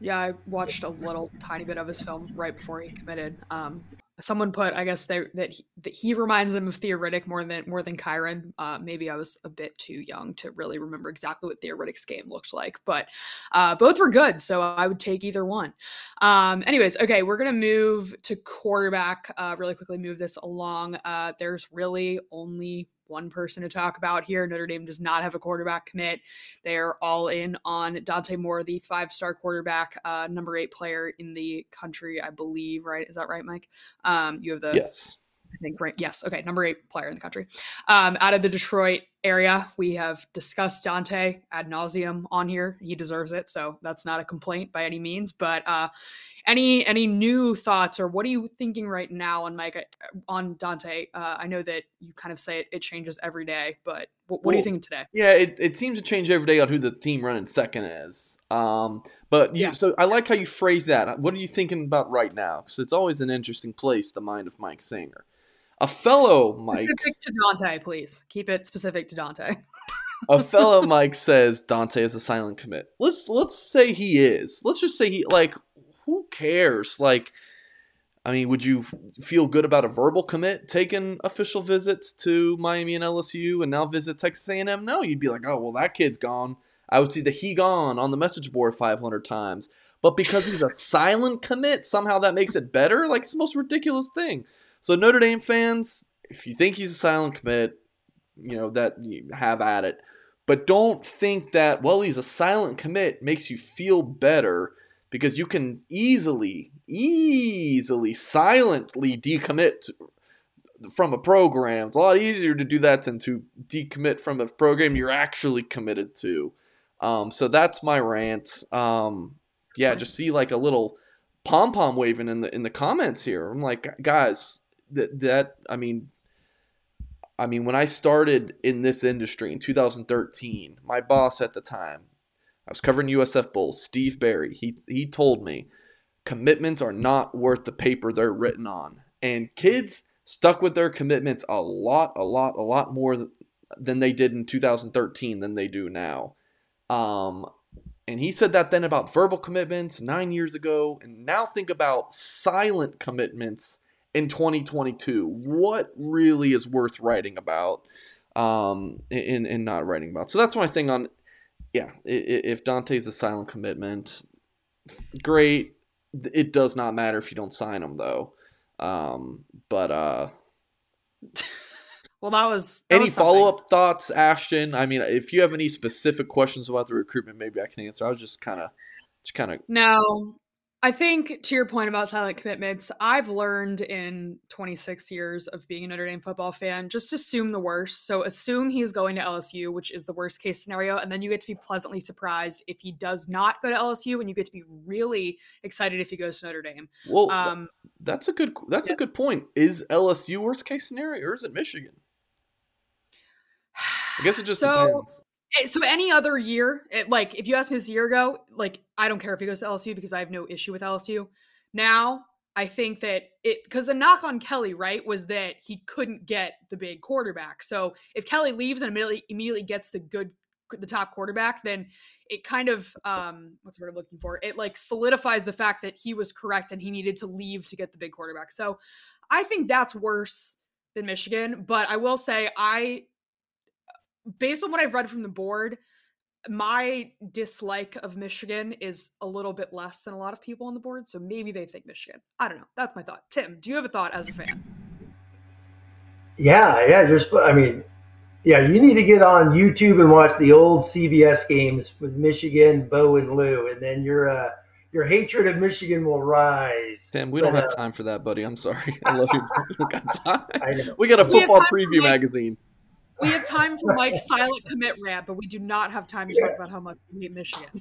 Yeah, I watched a little tiny bit of his film right before he committed. Um, someone put, I guess they, that he, that he reminds them of Theo Riddick more than more than Kyren. Uh, maybe I was a bit too young to really remember exactly what Theo Riddick's game looked like, but uh, both were good, so I would take either one. Um, anyways, okay, we're gonna move to quarterback uh, really quickly. Move this along. Uh, there's really only one person to talk about here. Notre Dame does not have a quarterback commit. They are all in on Dante Moore, the five star quarterback, uh, number eight player in the country, I believe, right? Is that right, Mike? Um, you have the. Yes. I think right. Yes. Okay. Number eight player in the country. Um, out of the Detroit area, we have discussed Dante ad nauseum on here. He deserves it, so that's not a complaint by any means. But uh, any any new thoughts or what are you thinking right now on Mike uh, on Dante? Uh, I know that you kind of say it, it changes every day, but what, what well, are you thinking today? Yeah, it, it seems to change every day on who the team running second is. Um, but you, yeah. so I like how you phrase that. What are you thinking about right now? Because it's always an interesting place, the mind of Mike Singer a fellow Mike. Specific to Dante, please keep it specific to Dante. a fellow Mike says Dante is a silent commit. Let's let's say he is. Let's just say he like. Who cares? Like, I mean, would you feel good about a verbal commit taking official visits to Miami and LSU and now visit Texas A&M? No, you'd be like, oh well, that kid's gone. I would see the he gone on the message board 500 times. But because he's a silent commit, somehow that makes it better. Like it's the most ridiculous thing. So Notre Dame fans, if you think he's a silent commit, you know that you have at it. But don't think that well he's a silent commit makes you feel better because you can easily easily silently decommit from a program. It's a lot easier to do that than to decommit from a program you're actually committed to. Um, so that's my rant. Um, yeah, just see like a little pom pom waving in the in the comments here. I'm like, guys, that that I mean I mean when I started in this industry in 2013, my boss at the time, I was covering USF Bulls, Steve Barry. He he told me commitments are not worth the paper they're written on. And kids stuck with their commitments a lot a lot a lot more than they did in 2013 than they do now. Um and he said that then about verbal commitments 9 years ago and now think about silent commitments in 2022 what really is worth writing about um and, and not writing about? So that's my thing on yeah if dante's a silent commitment great. It does not matter if you don't sign him though. Um but uh well that was that any was follow-up thoughts ashton? I mean if you have any specific questions about the recruitment maybe i can answer. I was just kind of just kind of no I think to your point about silent commitments, I've learned in 26 years of being a Notre Dame football fan, just assume the worst. So assume he's going to LSU, which is the worst case scenario, and then you get to be pleasantly surprised if he does not go to LSU, and you get to be really excited if he goes to Notre Dame. Well, um, that's a good that's yeah. a good point. Is LSU worst case scenario, or is it Michigan? I guess it just so, depends. Eh, so any other year, it, like if you asked me this year ago, like I don't care if he goes to LSU because I have no issue with LSU. Now I think that it because the knock on Kelly right was that he couldn't get the big quarterback. So if Kelly leaves and immediately immediately gets the good the top quarterback, then it kind of um what's the word I'm looking for? It like solidifies the fact that he was correct and he needed to leave to get the big quarterback. So I think that's worse than Michigan. But I will say I based on what I've read from the board, my dislike of Michigan is a little bit less than a lot of people on the board. So maybe they think Michigan. I don't know. That's my thought. Tim, do you have a thought as a fan? Yeah, yeah. Just, I mean, yeah, you need to get on YouTube and watch the old CBS games with Michigan, Bo and Lou, and then your uh, your hatred of Michigan will rise. Tim, we but, don't have uh, time for that, buddy. I'm sorry. I love you. we got time. We got a football preview magazine. We have time for Mike's silent commit rant, but we do not have time to talk about how much we hate Michigan.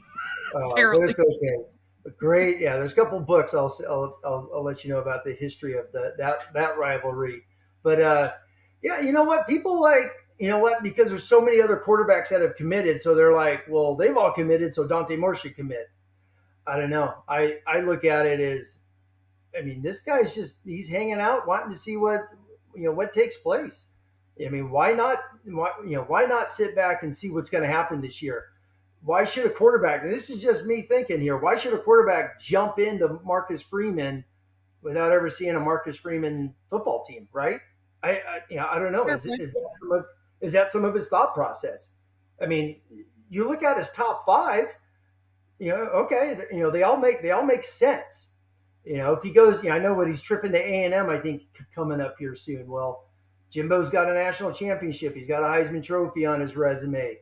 Uh, Apparently, it's okay. Great, yeah. There's a couple books I'll, I'll, I'll I'll let you know about the history of the that that rivalry. But uh, yeah, you know what? People like you know what because there's so many other quarterbacks that have committed, so they're like, well, they've all committed, so Dante Moore should commit. I don't know. I I look at it as, I mean, this guy's just he's hanging out, wanting to see what you know what takes place. I mean, why not? Why, you know, why not sit back and see what's going to happen this year? Why should a quarterback? And this is just me thinking here. Why should a quarterback jump into Marcus Freeman without ever seeing a Marcus Freeman football team? Right? I, I you know, I don't know. Is, is that some of is that some of his thought process? I mean, you look at his top five. You know, okay, you know they all make they all make sense. You know, if he goes, you know, I know what he's tripping to A and M. I think coming up here soon. Well Jimbo's got a national championship. He's got a Heisman Trophy on his resume.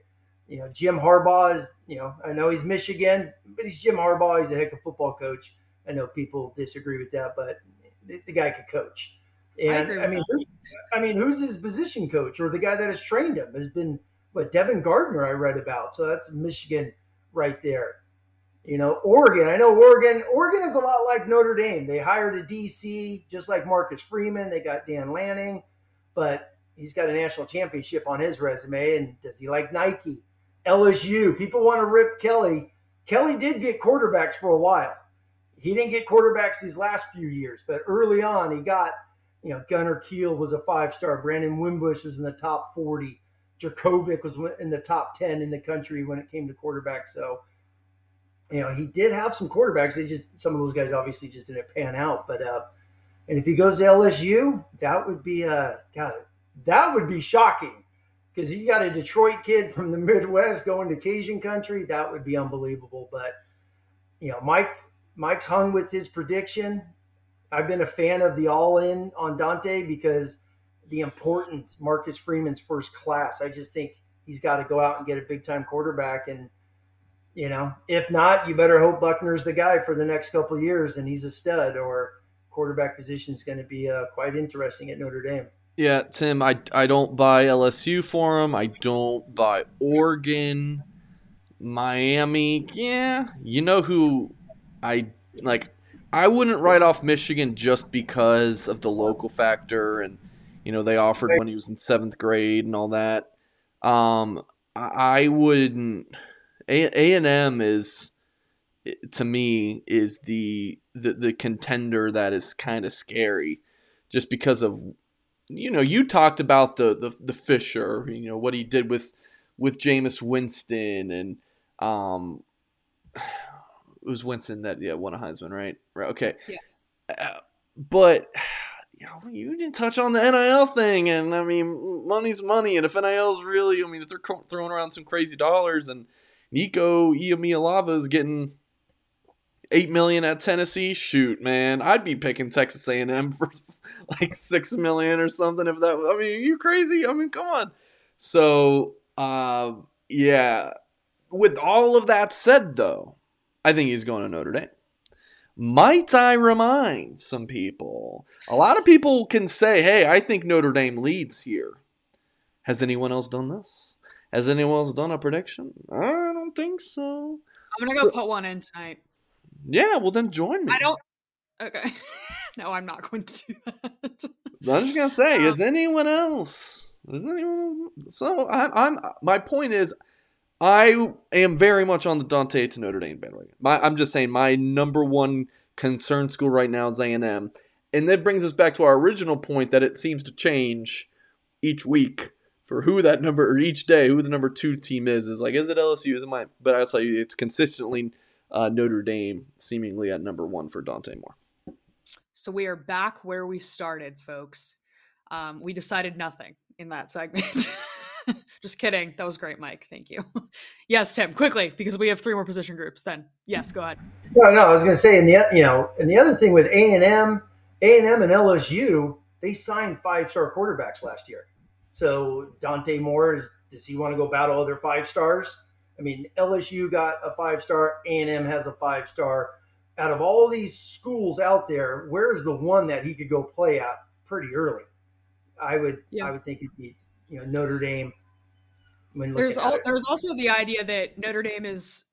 You know, Jim Harbaugh is, you know, I know he's Michigan, but he's Jim Harbaugh. He's a heck of a football coach. I know people disagree with that, but the, the guy could coach. And I, I mean, who, I mean, who's his position coach or the guy that has trained him has been what Devin Gardner I read about. So that's Michigan right there. You know, Oregon. I know Oregon. Oregon is a lot like Notre Dame. They hired a DC just like Marcus Freeman. They got Dan Lanning but he's got a national championship on his resume. And does he like Nike? LSU. People want to rip Kelly. Kelly did get quarterbacks for a while. He didn't get quarterbacks these last few years, but early on he got, you know, Gunner Kiel was a five star. Brandon Wimbush was in the top 40. Jurkovec was in the top 10 in the country when it came to quarterbacks. So, you know, he did have some quarterbacks. They just, some of those guys obviously just didn't pan out. But, uh, and if he goes to LSU, that would be uh God, that would be shocking because you got a Detroit kid from the Midwest going to Cajun country. That would be unbelievable. But you know, Mike Mike's hung with his prediction. I've been a fan of the all in on Dante because the importance Marcus Freeman's first class. I just think he's got to go out and get a big time quarterback and you know, if not, you better hope Buchner's the guy for the next couple years and he's a stud or quarterback position is going to be uh, quite interesting at Notre Dame. Yeah, Tim, I, I don't buy LSU for him. I don't buy Oregon, Miami. Yeah, you know who I like. I wouldn't write off Michigan just because of the local factor, and you know they offered when he was in seventh grade and all that. Um, I, wouldn't. A and M is to me is the the, the contender that is kind of scary just because of you know you talked about the, the the Fisher you know what he did with with Jameis Winston and um it was Winston that yeah won a Heisman right? Right okay. Yeah. Uh, but you know you didn't touch on the NIL thing and I mean money's money and if NIL is really I mean if they're throwing around some crazy dollars and Nico Iamaleava is getting eight million at Tennessee. Shoot, man, I'd be picking Texas A&M for like six million or something. If that, I mean, you crazy? I mean, come on. So, uh, yeah. With all of that said, though, I think he's going to Notre Dame. might I remind some people? A lot of people can say, hey, I think Notre Dame leads here. Has anyone else done this? Has anyone else done a prediction? I don't think so. I'm gonna go put one in tonight. Yeah, well then join me. I don't. Okay. no, I'm not going to do that. I'm just gonna say, Um, is anyone else? Is anyone? So I, I'm. My point is, I am very much on the Dante to Notre Dame bandwagon. My, I'm just saying, my number one concern school right now is A and M, and that brings us back to our original point that it seems to change each week for who that number or each day who the number two team is. Is like, is it LSU? Is it mine? But I'll tell you, it's consistently uh, Notre Dame, seemingly at number one for Dante Moore. So we are back where we started, folks. Um, we decided nothing in that segment. Just kidding. That was great, Mike. Thank you. yes, Tim, quickly because we have three more position groups. Then, yes, go ahead. No, no, I was going to say, and the you know, and the other thing with A and M, A and M and LSU, they signed five star quarterbacks last year. So Dante Moore is does he want to go battle other five stars? I mean, LSU got a five star, A and M has a five star. Out of all these schools out there, where's the one that he could go play at pretty early? I would, Yeah. I would think it'd be, you know, Notre Dame. When There's al- there's also the idea that Notre Dame is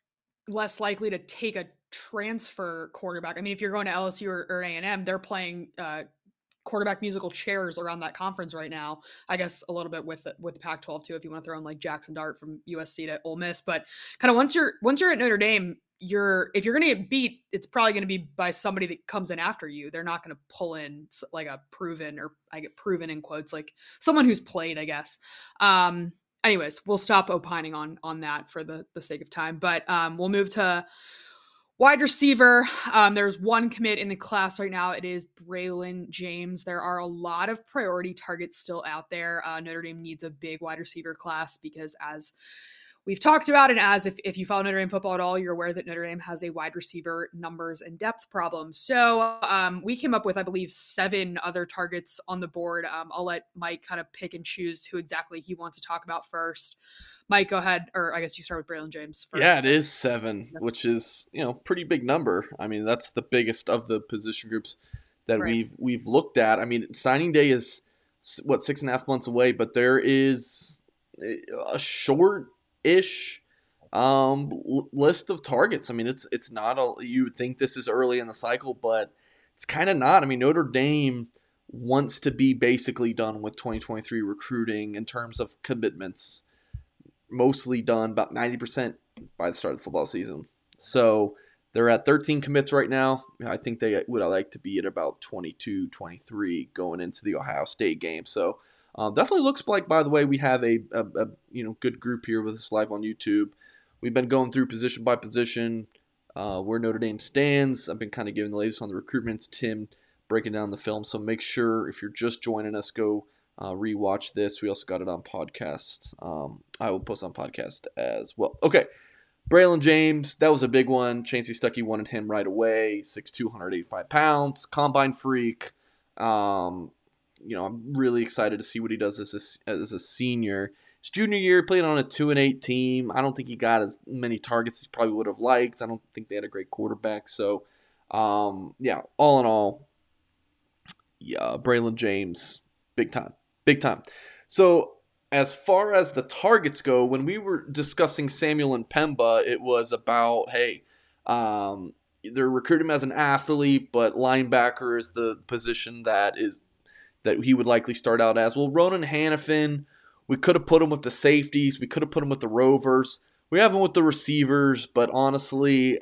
less likely to take a transfer quarterback. I mean, if you're going to LSU or, or A&M, they're playing uh, quarterback musical chairs around that conference right now. I guess a little bit with the, with Pac-12 too, if you want to throw in like Jackson Dart from USC to Ole Miss. But kind of once you're once you're at Notre Dame, you're if you're going to get beat, it's probably going to be by somebody that comes in after you. They're not going to pull in like a proven or I get proven in quotes like someone who's played, I guess. Um, anyways, we'll stop opining on on that for the the sake of time. But um, we'll move to wide receiver. Um, there's one commit in the class right now. It is Braylon James. There are a lot of priority targets still out there. Uh, Notre Dame needs a big wide receiver class because as We've talked about and as if, if you follow Notre Dame football at all, you're aware that Notre Dame has a wide receiver numbers and depth problem. So um, we came up with, I believe, seven other targets on the board. Um, I'll let Mike kind of pick and choose who exactly he wants to talk about first. Mike, go ahead, or I guess you start with Braylon James first. Yeah, it is seven, which is you know pretty big number. I mean, that's the biggest of the position groups that Right. we've we've looked at. I mean, signing day is what six and a half months away, but there is a short-ish um, l- list of targets. I mean, it's it's not a you would think this is early in the cycle, but it's kind of not. I mean, Notre Dame wants to be basically done with 2023 recruiting in terms of commitments mostly done about 90% by the start of the football season. So they're at 13 commits right now. I think they would like to be at about 22, 23 going into the Ohio State game. So uh, definitely looks like, by the way, we have a, a, a you know good group here with us live on YouTube. We've been going through position by position uh, where Notre Dame stands. I've been kind of giving the latest on the recruitments. Tim breaking down the film. So make sure if you're just joining us, go uh, rewatch this. We also got it on podcast. Um, I will post on podcast as well. Okay. Braylon James, that was a big one. Chansi Stuckey wanted him right away. 6'2", 185 pounds, combine freak. Um, you know, I'm really excited to see what he does as a, as a senior. His junior year, played on a two and eight team. I don't think he got as many targets as he probably would have liked. I don't think they had a great quarterback. So, um, yeah, all in all, yeah, Braylon James, big time, big time. So as far as the targets go, when we were discussing Samuel M'Pemba, it was about hey, um, they're recruiting him as an athlete, but linebacker is the position that is that he would likely start out as. Well, Ronan Hannafin, we could have put him with the safeties, we could have put him with the Rovers. We have him with the receivers, but honestly,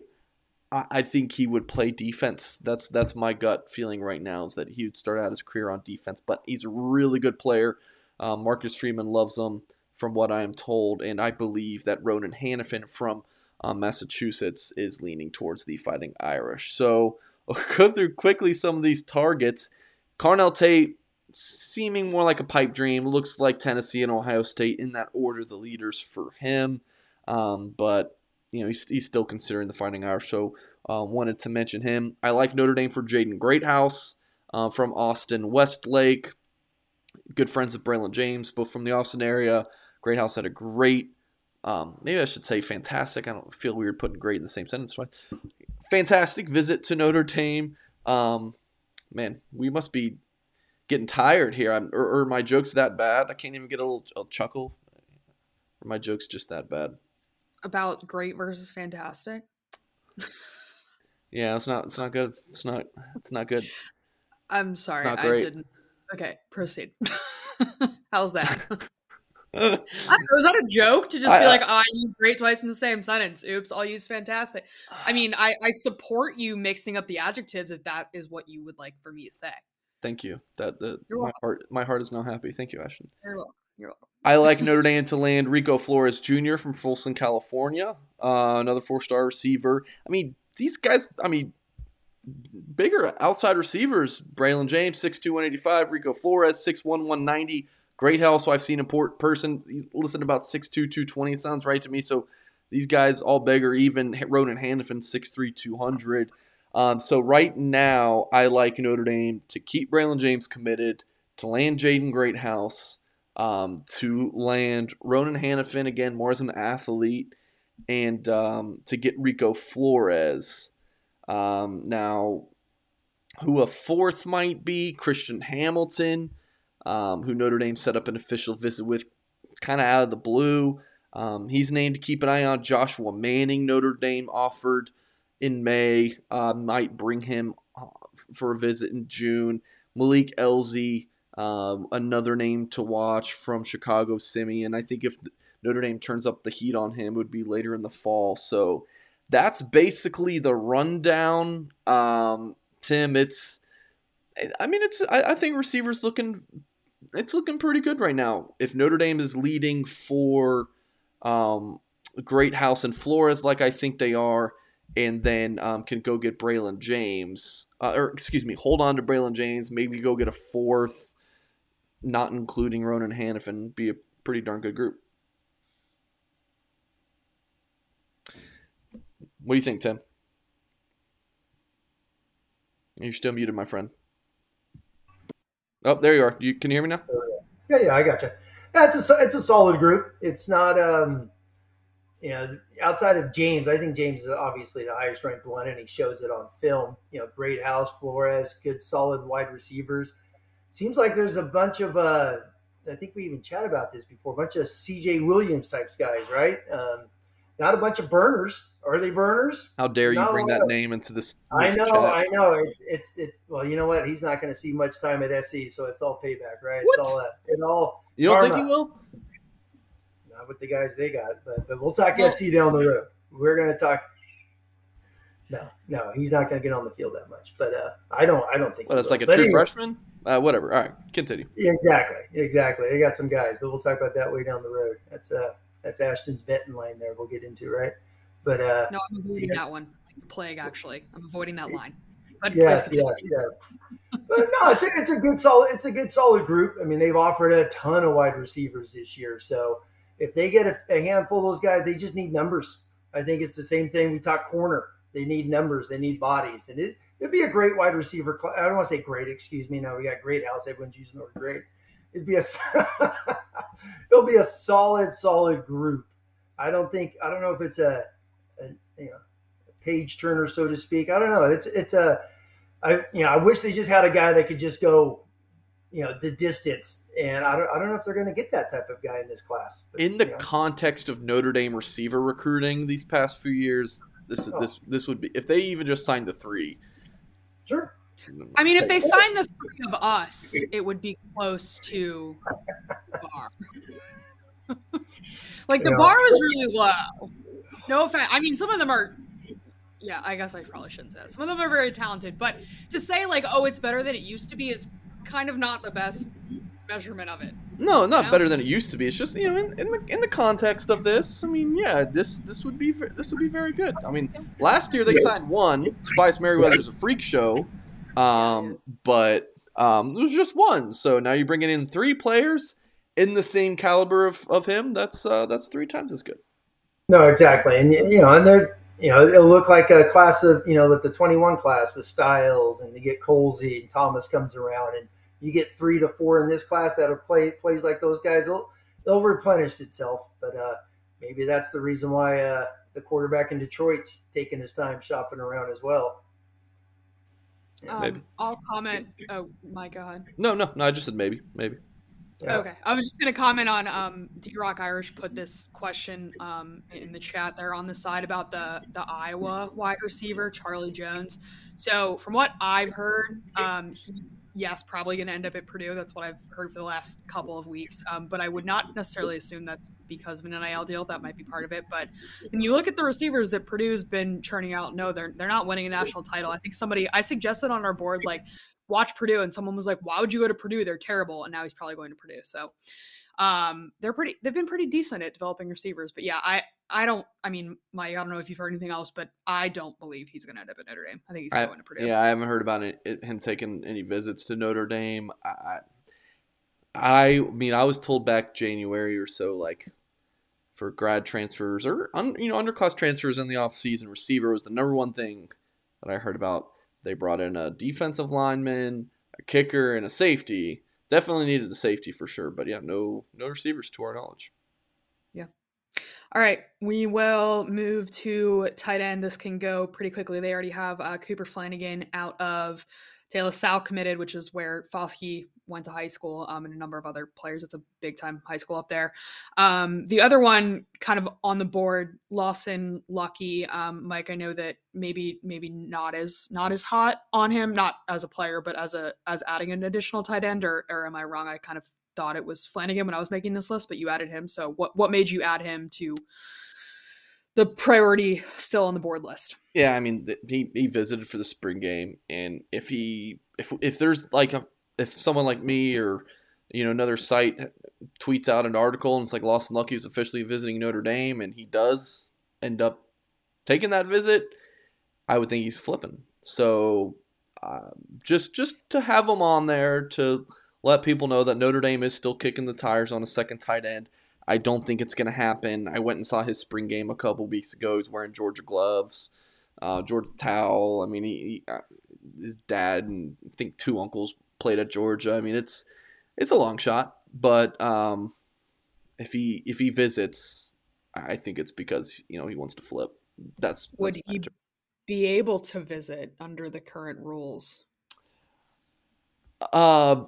I, think he would play defense. That's that's my gut feeling right now is that he would start out his career on defense. But he's a really good player. Uh, Marcus Freeman loves him, from what I am told, and I believe that Ronan Hannafin from uh, Massachusetts is leaning towards the Fighting Irish. So I'll go through quickly some of these targets. Carnell Tate, seeming more like a pipe dream, looks like Tennessee and Ohio State in that order, the leaders for him. Um, but you know he's, he's still considering the Fighting Irish, so uh, wanted to mention him. I like Notre Dame for Jaden Greathouse uh, from Austin Westlake. Good friends with Braylon James, both from the Austin area. Greathouse had a great, um, maybe I should say fantastic. I don't feel weird putting great in the same sentence. fantastic visit to Notre Dame. Um, man, we must be getting tired here. I'm, or, or my jokes that bad? I can't even get a little a chuckle. Or my jokes just that bad? About great versus fantastic. yeah, it's not. It's not good. It's not. It's not good. I'm sorry. Not. I didn't. Okay, proceed. How's that? was that a joke to just I, be like, oh, I use great twice in the same sentence? Oops, I'll use fantastic. I mean, I, I support you mixing up the adjectives if that is what you would like for me to say. Thank you. That the my heart my heart is now happy. Thank you, Ashton. You're welcome. You're. I like Notre Dame to land Rico Flores Jr. from Folsom, California. Uh, another four star receiver. I mean, these guys. I mean, bigger outside receivers. Braylon James, 6'2", 185. Rico Flores, 6'1", 190. Great health. So I've seen a person. He's listed about 6'2", 220. It sounds right to me. So these guys all bigger. Even Ronan Hannafin, 6'3", 200. Um, so right now, I like Notre Dame to keep Braylon James committed, to land Jaden Greathouse, um, to land Ronan Hannafin again more as an athlete, and um, to get Rico Flores. Um, now, who a fourth might be Christian Hamilton, um, who Notre Dame set up an official visit with, kind of out of the blue. Um, he's named to keep an eye on. Joshua Manning, Notre Dame offered in May. Uh, might bring him uh, for a visit in June. Malik Elzy, um, another name to watch from Chicago Simeon. And I think if Notre Dame turns up the heat on him, it would be later in the fall. So that's basically the rundown. Um, Tim, it's, I mean, it's, I, I think receivers looking, it's looking pretty good right now. If Notre Dame is leading for um, Greathouse and Flores, like I think they are, and then um, can go get Braylon James, uh, or excuse me, hold on to Braylon James, maybe go get a fourth, not including Ronan Hannafin, be a pretty darn good group. What do you think, Tim? You're still muted, my friend. Oh, there you are. You can you hear me now? Yeah, yeah, I got you. That's a it's a solid group. It's not um you know, outside of James, I think James is obviously the highest ranked one, and he shows it on film. You know, Greathouse Flores, good solid wide receivers. Seems like there's a bunch of, uh, I think we even chat about this before, a bunch of CJ Williams types guys, right? Um, not a bunch of burners. Are they burners? How dare you not bring that name into this? this I know, chat. I know. It's it's it's. Well, you know what? He's not going to see much time at SC, so it's all payback, right? What? It's all that. It all. You don't karma. think he will? not with the guys they got, but but we'll talk SC down the road. We're gonna talk. No, no, he's not gonna get on the field that much. But uh, I don't, I don't think. Well, that's like a but true anyway, freshman. Uh, whatever. All right, continue. Exactly, exactly. They got some guys, but we'll talk about that way down the road. That's uh, that's Ashton's betting line there. We'll get into right. But uh, no, I'm avoiding that one. Like plague, actually. I'm avoiding that line. But yes, yes, yes. but no, it's a, it's a good solid. It's a good solid group. I mean, they've offered a ton of wide receivers this year, so if they get a, a, handful of those guys, they just need numbers. I think it's the same thing. We talk corner. They need numbers. They need bodies, and it it'd be a great wide receiver. I don't want to say great. Excuse me. Now we got Greathouse. Everyone's using the word great. It'd be a it'll be a solid, solid group. I don't think I don't know if it's a, a you know a page turner, so to speak. I don't know. It's it's a I you know I wish they just had a guy that could just go you know the distance and I don't, I don't know if they're going to get that type of guy in this class but, in the know. context of notre dame receiver recruiting these past few years this is oh. this this would be if they even just signed the three sure mm. i mean if they signed the three of us it would be close to bar like the yeah. bar was really low no offense i mean some of them are yeah, I guess I probably shouldn't say that. Some of them are very talented, but to say like, oh, it's better than it used to be is kind of not the best measurement of it. No, not you know? better than it used to be. It's just you know, in, in, the in the context of this, I mean, yeah, this this would be this would be very good. I mean, last year they signed one. Tobias Merriweather's a freak show, um, but um, it was just one. So now you're bringing in three players in the same caliber of, of him. That's uh, that's three times as good. No, exactly, and you know, and they're you know, it'll look like a class of, you know, with the 21 class with Styles and you get Colzie and Thomas comes around and you get three to four in this class that are play plays like those guys. It'll, it'll replenish itself. But uh, maybe that's the reason why, uh, the quarterback in Detroit's taking his time shopping around as well. Um, I'll comment. Oh my god. No, no, no. I just said maybe, maybe. Yeah. Okay, I was just going to comment on um, D Rock Irish put this question um, in the chat there on the side about the the Iowa wide receiver Charlie Jones. So from what I've heard, um, he's yes probably going to end up at Purdue. That's what I've heard for the last couple of weeks. Um, but I would not necessarily assume that's because of an NIL deal. That might be part of it. But when you look at the receivers that Purdue's been churning out, no, they're they're not winning a national title. I think somebody I suggested on our board like watch Purdue, and someone was like, "Why would you go to Purdue? They're terrible." And now he's probably going to Purdue. So um, they're pretty. They've been pretty decent at developing receivers. But yeah, I I don't. I mean, my I don't know if you've heard anything else, but I don't believe he's going to end up at Notre Dame. I think he's I, going to Purdue. Yeah, I haven't heard about it, it, him taking any visits to Notre Dame. I, I mean, I was told back January or so, like for grad transfers or un, you know underclass transfers in the off season, receiver was the number one thing that I heard about they brought in a defensive lineman, a kicker, and a safety. Definitely needed the safety for sure, but yeah, no no receivers to our knowledge. All right, we will move to tight end. This can go pretty quickly. They already have uh, Cooper Flanagan out of De La committed, which is where Foskey went to high school, um, and a number of other players. It's a big time high school up there. Um, the other one, kind of on the board, Lawson Luckie. Um, Mike, I know that maybe maybe not as not as hot on him, not as a player, but as a as adding an additional tight end, or or am I wrong? I kind of thought it was Flanagan when I was making this list, but you added him. So what what made you add him to the priority still on the board list? Yeah, I mean, he he visited for the spring game, and if he if if there's like a if someone like me or you know another site tweets out an article and it's like Lawson Luckie is officially visiting Notre Dame, and he does end up taking that visit, I would think he's flipping. So uh, just just to have him on there to let people know that Notre Dame is still kicking the tires on a second tight end. I don't think it's going to happen. I went and saw his spring game a couple weeks ago. He's wearing Georgia gloves uh, Georgia towel. I mean, he, he, uh, his dad and I think two uncles played at Georgia. I mean, it's it's a long shot, but um, if he if he visits, I think it's because you know he wants to flip. That's, that's would he be able to visit under the current rules? Uh,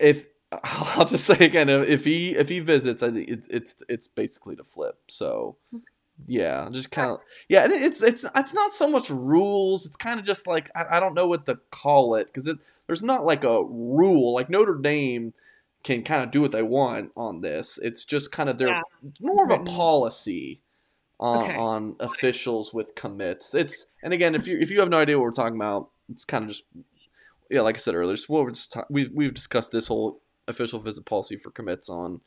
if I'll just say again, if he if he visits, I think it's it's it's basically to flip. So yeah, just kind of yeah. And It's it's it's not so much rules. It's kind of just like I, I don't know what to call it because it there's not like a rule. Like Notre Dame can kind of do what they want on this. It's just kind of their yeah. more of a policy on, okay. on officials with commits. It's and again, if you if you have no idea what we're talking about, it's kind of just yeah, like I said earlier, what we're just ta- we've we've discussed this whole official visit policy for commits on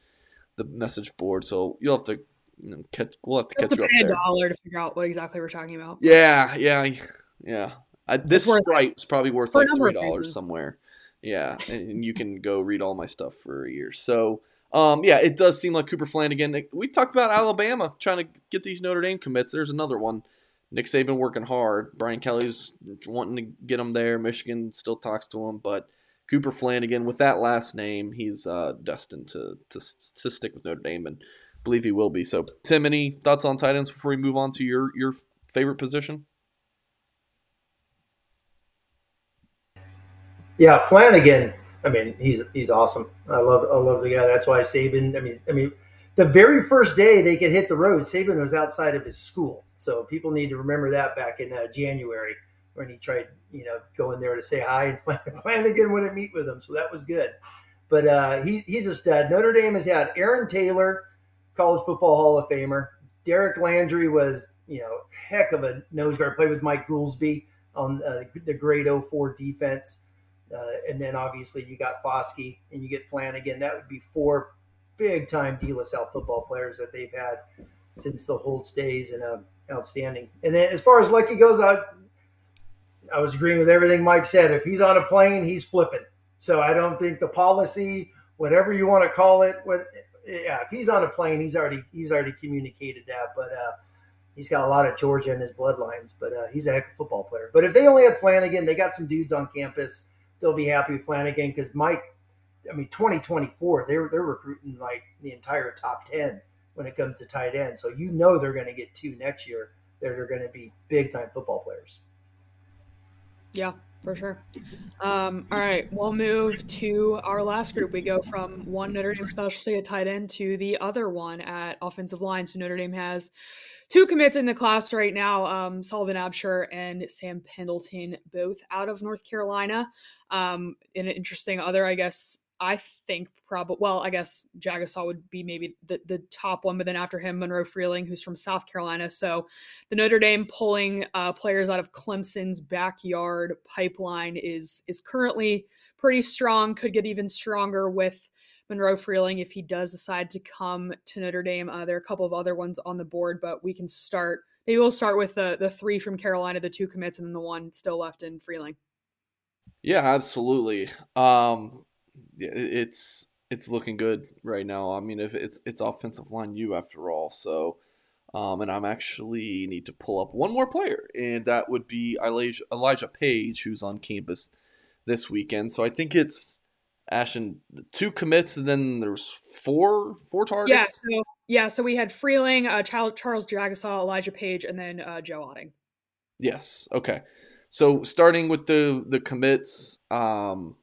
the message board, so you'll have to you know, catch, we'll have to catch you up pay a dollar to figure out what exactly we're talking about. Yeah, yeah, yeah. I, this sprite is probably worth like three dollars somewhere. Yeah, and you can go read all my stuff for a year. So, um, yeah, it does seem like Cooper Flanagan. We talked about Alabama trying to get these Notre Dame commits. There's another one. Nick Saban working hard. Brian Kelly's wanting to get him there. Michigan still talks to him, but Cooper Flanagan with that last name, he's uh, destined to, to to stick with Notre Dame and believe he will be. So, Tim, any thoughts on tight ends before we move on to your your favorite position? Yeah, Flanagan. I mean, he's he's awesome. I love I love the guy. That's why Saban. I mean, I mean, the very first day they could hit the road, Saban was outside of his school. So people need to remember that back in uh, January when he tried, you know, going there to say hi, and Flanagan wouldn't meet with him. So that was good. But uh, he's he's a stud. Notre Dame has had Aaron Taylor College Football Hall of Famer. Derek Landri was, you know, heck of a nose guard. Played with Mike Goolsby on uh, the grade 04 defense. Uh, and then obviously you got Foskey and you get Flanagan. That would be four big time De La Salle football players that they've had since the Holtz days and uh, outstanding. And then as far as Luckie goes, I, I was agreeing with everything Mike said. If he's on a plane, he's flipping. So I don't think the policy, whatever you want to call it, what, yeah, if he's on a plane, he's already he's already communicated that. But uh, he's got a lot of Georgia in his bloodlines. But uh, he's a heck of a football player. But if they only had Flanagan, they got some dudes on campus. They'll be happy with Flanagan because Mike. I mean, 2024, they're they're recruiting like the entire top ten when it comes to tight end. So you know they're going to get two next year that are going to be big time football players. Yeah, for sure. Um, all right, we'll move to our last group. We go from one Notre Dame specialty at tight end to the other one at offensive line. So Notre Dame has two commits in the class right now um, Sullivan Absher and Sam Pendleton, both out of North Carolina. Um, an interesting other, I guess, I think probably well, I guess Jagusztyn would be maybe the, the top one, but then after him, Monroe Freeling, who's from South Carolina. So the Notre Dame pulling uh, players out of Clemson's backyard pipeline is is currently pretty strong. Could get even stronger with Monroe Freeling if he does decide to come to Notre Dame. Uh, there are a couple of other ones on the board, but we can start. Maybe we'll start with the the three from Carolina, the two commits, and then the one still left in Freeling. Yeah, absolutely. Um, it's it's looking good right now. I mean, if it's it's offensive line you after all, so. Um, and I'm actually need to pull up one more player, and that would be Elijah, Elijah Paige, who's on campus this weekend. So I think it's Ashton two commits, and then there's four four targets. Yeah, so yeah, so we had Freeling, uh, Charles Jagusztyn, Elijah Paige, and then uh, Joe Otting. Yes. Okay. So starting with the the commits, um,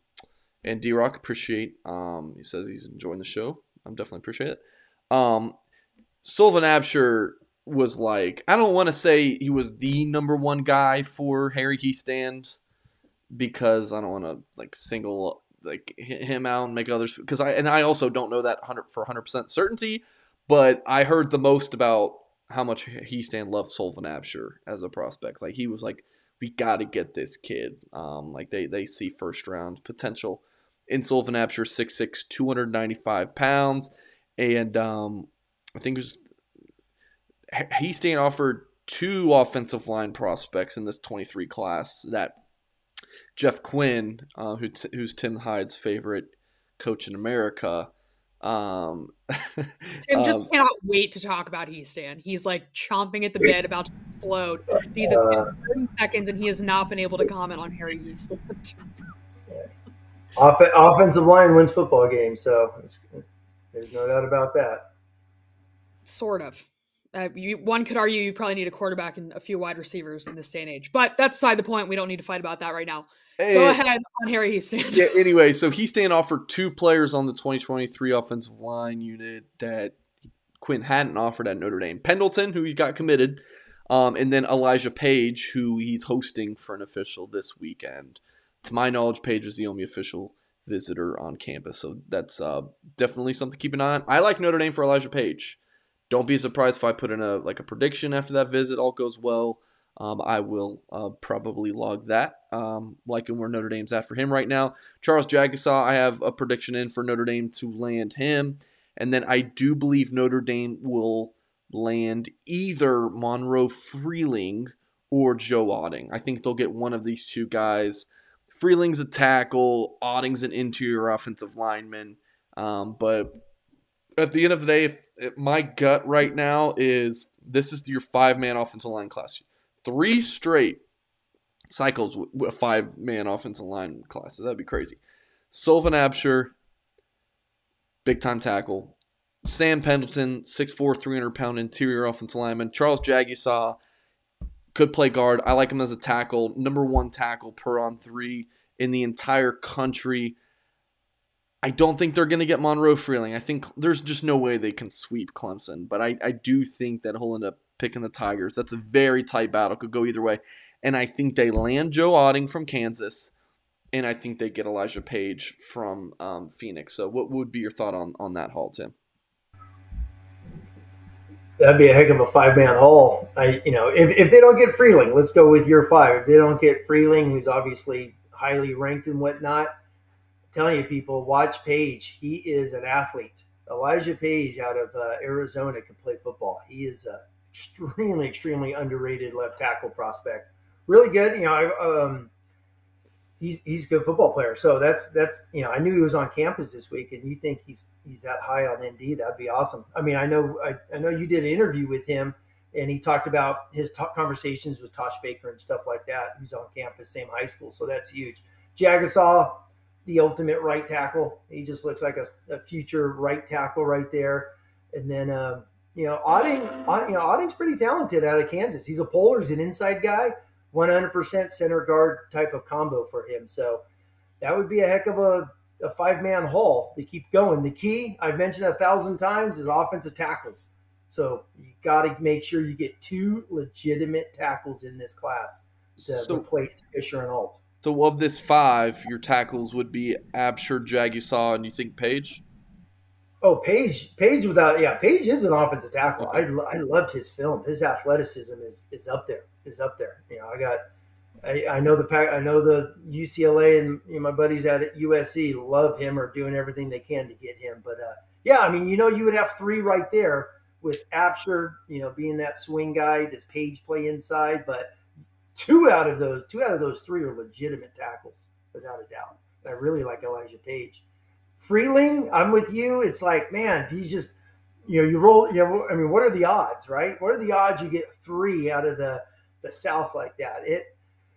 and D Rock appreciate. Um, he says he's enjoying the show. I'm definitely appreciate it. Um, Sullivan Absher was like, I don't want to say he was the number one guy for Harry Hiestand because I don't want to like single like him out and make others because I and I also don't know that hundred for hundred percent certainty, but I heard the most about how much Hiestand loved Sullivan Absher as a prospect. Like he was like, we got to get this kid. Um, like they they see first round potential in Sullivan Absher, 6'6", 295 pounds. And um, I think it was Hiestand offered two offensive line prospects in this 23 class that Jeff Quinn, uh, who t- who's Tim Hyde's favorite coach in America. Um, Tim just um, cannot wait to talk about Hiestand. He's like chomping at the bit, about to explode. Because it's uh, 30 seconds and he has not been able to comment on Harry Hiestand. Off- offensive line wins football games, so there's no doubt about that. Sort of. Uh, you, one could argue you probably need a quarterback and a few wide receivers in this day and age, but that's beside the point. We don't need to fight about that right now. Hey, Go ahead on Harry Hiestand. Yeah, anyway, so Hiestand offered two players on the 2023 offensive line unit that Quinn hadn't offered at Notre Dame. Pendleton, who he got committed, um, and then Elijah Paige, who he's hosting for an official this weekend to my knowledge, Paige is the only official visitor on campus. So that's uh, definitely something to keep an eye on. I like Notre Dame for Elijah Paige. Don't be surprised if I put in a like a prediction after that visit. All goes well. Um, I will uh, probably log that, um, liking where Notre Dame's at for him right now. Charles Jagusztyn, I have a prediction in for Notre Dame to land him. And then I do believe Notre Dame will land either Monroe Freeling or Joe Otting. I think they'll get one of these two guys Freeling's a tackle, Otting's an interior offensive lineman. Um, but at the end of the day, if, if my gut right now is this is your five man offensive line class. Three straight cycles with five man offensive line classes. That'd be crazy. Sullivan Absher, big time tackle. Sam Pendleton, 6'4, 300 pound interior offensive lineman. Charles Jagusztyn, could play guard. I like him as a tackle, number one tackle per on three in the entire country. I don't think they're going to get Monroe Freeling. I think there's just no way they can sweep Clemson, but I, I do think that he'll end up picking the Tigers. That's a very tight battle, could go either way. And I think they land Joe Otting from Kansas, and I think they get Elijah Paige from um, Phoenix. So, what would be your thought on, on that haul, Tim? That'd be a heck of a five man haul. I, you know, if, if they don't get Freeling, let's go with your five. If they don't get Freeling, who's obviously highly ranked and whatnot, I'm telling you, people, watch Paige. He is an athlete. Elijah Paige out of uh, Arizona can play football. He is an extremely, extremely underrated left tackle prospect. Really good. You know, I, um, he's he's a good football player. So that's that's you know I knew he was on campus this week, and you think he's he's that high on ND? That'd be awesome. I mean, I know I, I know you did an interview with him, and he talked about his conversations with Tosh Baker and stuff like that. Who's on campus, same high school, so that's huge. Jagusztyn, the ultimate right tackle. He just looks like a, a future right tackle right there. And then um, you know, Otting, you know, Otting's pretty talented out of Kansas. He's a polar. He's an inside guy. 100% center guard type of combo for him. So that would be a heck of a, a five man haul to keep going. The key, I've mentioned a thousand times, is offensive tackles. So you got to make sure you get two legitimate tackles in this class to So- replace Fisher and Alt. So of this five, your tackles would be Absher, Jagusztyn, and you think Paige? Oh, Paige, Paige without, yeah, Paige is an offensive tackle. I, I loved his film. His athleticism is is up there. Is up there. You know, I got, I, I know the pack. I know the UCLA and you know, my buddies at USC love him or doing everything they can to get him. But uh, yeah, I mean, you know, you would have three right there with Absher, you know, being that swing guy. Does Paige play inside? But two out of those, two out of those three are legitimate tackles, without a doubt. I really like Elijah Paige. Freeling, I'm with you. It's like, man, you just, you know, you roll, you know, I mean, what are the odds, right? What are the odds you get three out of the the South like that? It,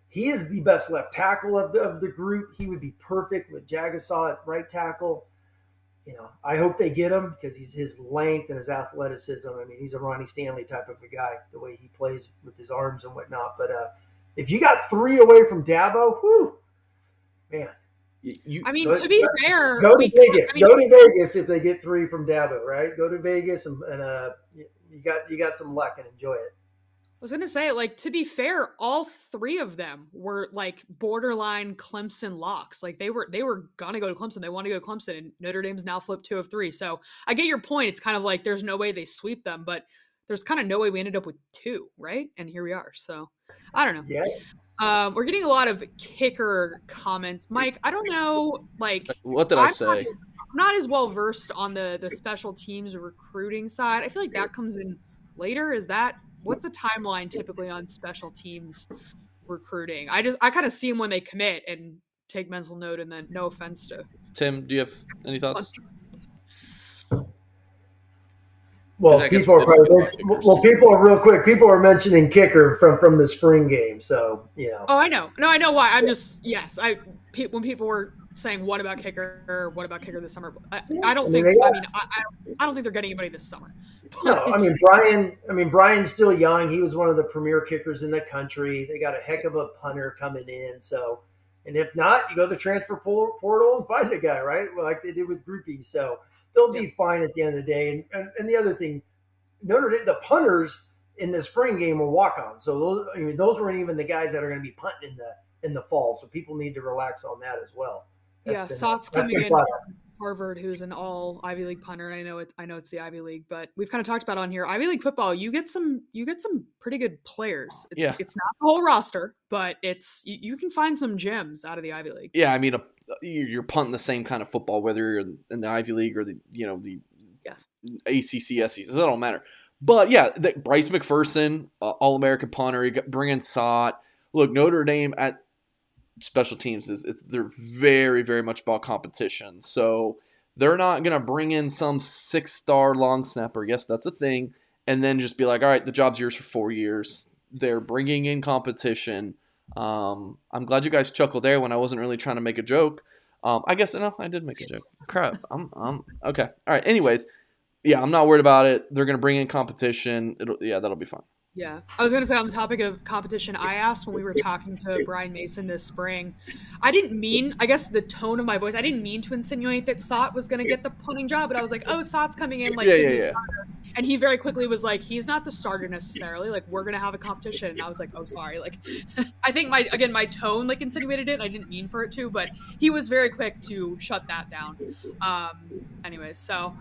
he is the best left tackle of the of the group. He would be perfect with Jagusztyn at right tackle. You know, I hope they get him because he's his length and his athleticism. I mean, he's a Ronnie Stanley type of a guy, the way he plays with his arms and whatnot. But uh, if you got three away from Dabo, whew, man, Y- You, I mean, Go- to be go- fair, Go to we- Vegas. I mean, go to Vegas if they get three from Dabo, right? Go to Vegas and, and uh, you, you got you got some luck and enjoy it. I was gonna say, like, to be fair, all three of them were like borderline Clemson locks. Like they were they were gonna go to Clemson. They want to go to Clemson, and Notre Dame's now flipped two of three. So I get your point. It's kind of like there's no way they sweep them, but there's kind of no way we ended up with two, right? And here we are. So I don't know. Yeah. Um, we're getting a lot of kicker comments. Mike, I don't know, like what did I I'm say? Not, not as well versed on the the special teams recruiting side. I feel like that comes in later. Is that what's the timeline typically on special teams recruiting? I just I kind of see them when they commit and take mental note, and then no offense to Tim, do you have any thoughts? Well, 'Cause I guess people are probably talk well. People are real quick. People are mentioning kicker from from the spring game. So you know, Oh, I know. No, I know why. I'm just yes. I pe- when people were saying what about kicker or what about kicker this summer, I, I don't think. mean, I mean, I, I, don't, I don't think they're getting anybody this summer. No, I mean Brian. I mean Brian's still young. He was one of the premier kickers in the country. They got a heck of a punter coming in. So, and if not, you go to the transfer portal and find a guy, right? Like they did with Grupe. So they'll be fine at the end of the day. And and, and the other thing, Notre Dame, the punters in the spring game were walk on. So those, I mean, those weren't even the guys that are going to be punting in the in the fall. So people need to relax on that as well. That's yeah, been- Sot's coming in from Harvard, who's an all Ivy League punter, and I know it. I know it's the Ivy League, but we've kind of talked about on here Ivy League football. You get some, you get some pretty good players. It's, Yeah. it's not the whole roster, but it's you, you can find some gems out of the Ivy League. Yeah, I mean, a, you're you're punting the same kind of football, whether you're in the Ivy League or the you know the Yes. ACC, SEC. That don't matter. But yeah, the, Bryce McPherson, uh, All American punter, you got bringing Sot. Look, Notre Dame at special teams is it's, they're very very much about competition. So they're not gonna bring in some six star long snapper. Yes, that's a thing, and then just be like, all right, the job's yours for four years. They're bringing in competition. Um, I'm glad you guys chuckled there when I wasn't really trying to make a joke. Um, I guess no, I did make a joke. Crap. I'm, I'm okay. All right. Anyways, yeah, I'm not worried about it. They're gonna bring in competition. It'll, yeah, that'll be fine. Yeah. I was going to say on the topic of competition, I asked when we were talking to Brian Mason this spring. I didn't mean, I guess the tone of my voice, I didn't mean to insinuate that Sot was going to get the punting job, but I was like, oh, Sot's coming in like Yeah, yeah, yeah. starter. And he very quickly was like, he's not the starter necessarily. Like, we're going to have a competition. And I was like, oh, sorry. Like, I think my, again, my tone like insinuated it. I didn't mean for it to, but he was very quick to shut that down. Um, anyways, so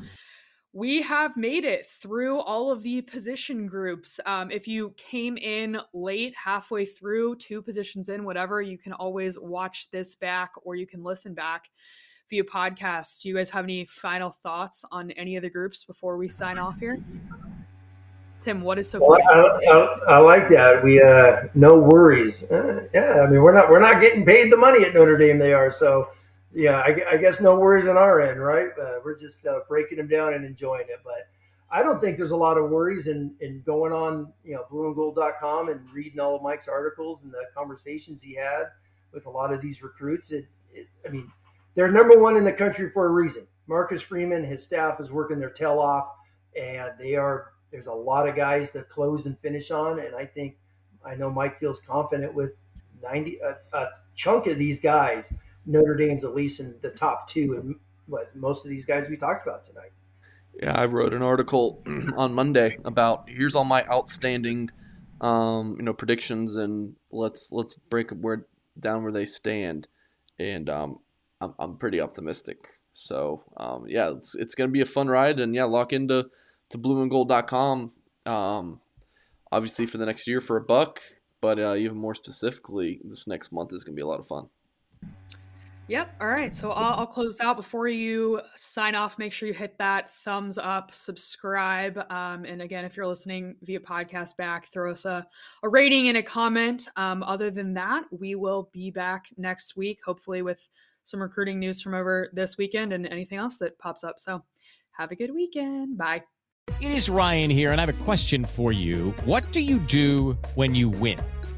we have made it through all of the position groups. Um, if you came in late, halfway through, two positions in, whatever, you can always watch this back or you can listen back via podcast. Do you guys have any final thoughts on any of the groups before we sign off here? Tim, what is so Well, funny? I, I, I like that. We uh, no worries. Uh, yeah, I mean we're not we're not getting paid the money at Notre Dame. They are so. Yeah, I, I guess no worries on our end, right? Uh, we're just uh, breaking them down and enjoying it. But I don't think there's a lot of worries in, in going on, you know, blueandgold.com and reading all of Mike's articles and the conversations he had with a lot of these recruits. It, it, I mean, they're number one in the country for a reason. Marcus Freeman, his staff is working their tail off, and they are there's a lot of guys to close and finish on, and I think I know Mike feels confident with 90 a, a chunk of these guys. Notre Dame's at least in the top two, and what most of these guys we talked about tonight. Yeah, I wrote an article on Monday about here's all my outstanding, um, you know, predictions, and let's let's break where down where they stand, and um, I'm I'm pretty optimistic. So um, yeah, it's it's gonna be a fun ride, and yeah, lock into to blueandgold.com. Um, obviously for the next year for a buck, but uh, even more specifically, this next month is gonna be a lot of fun. Yep. All right. So I'll, I'll close out before you sign off. Make sure you hit that thumbs up, subscribe. Um, and again, if you're listening via podcast back, throw us a, a rating and a comment. Um, other than that, we will be back next week, hopefully with some recruiting news from over this weekend and anything else that pops up. So have a good weekend. Bye. It is Ryan here, and I have a question for you. What do you do when you win?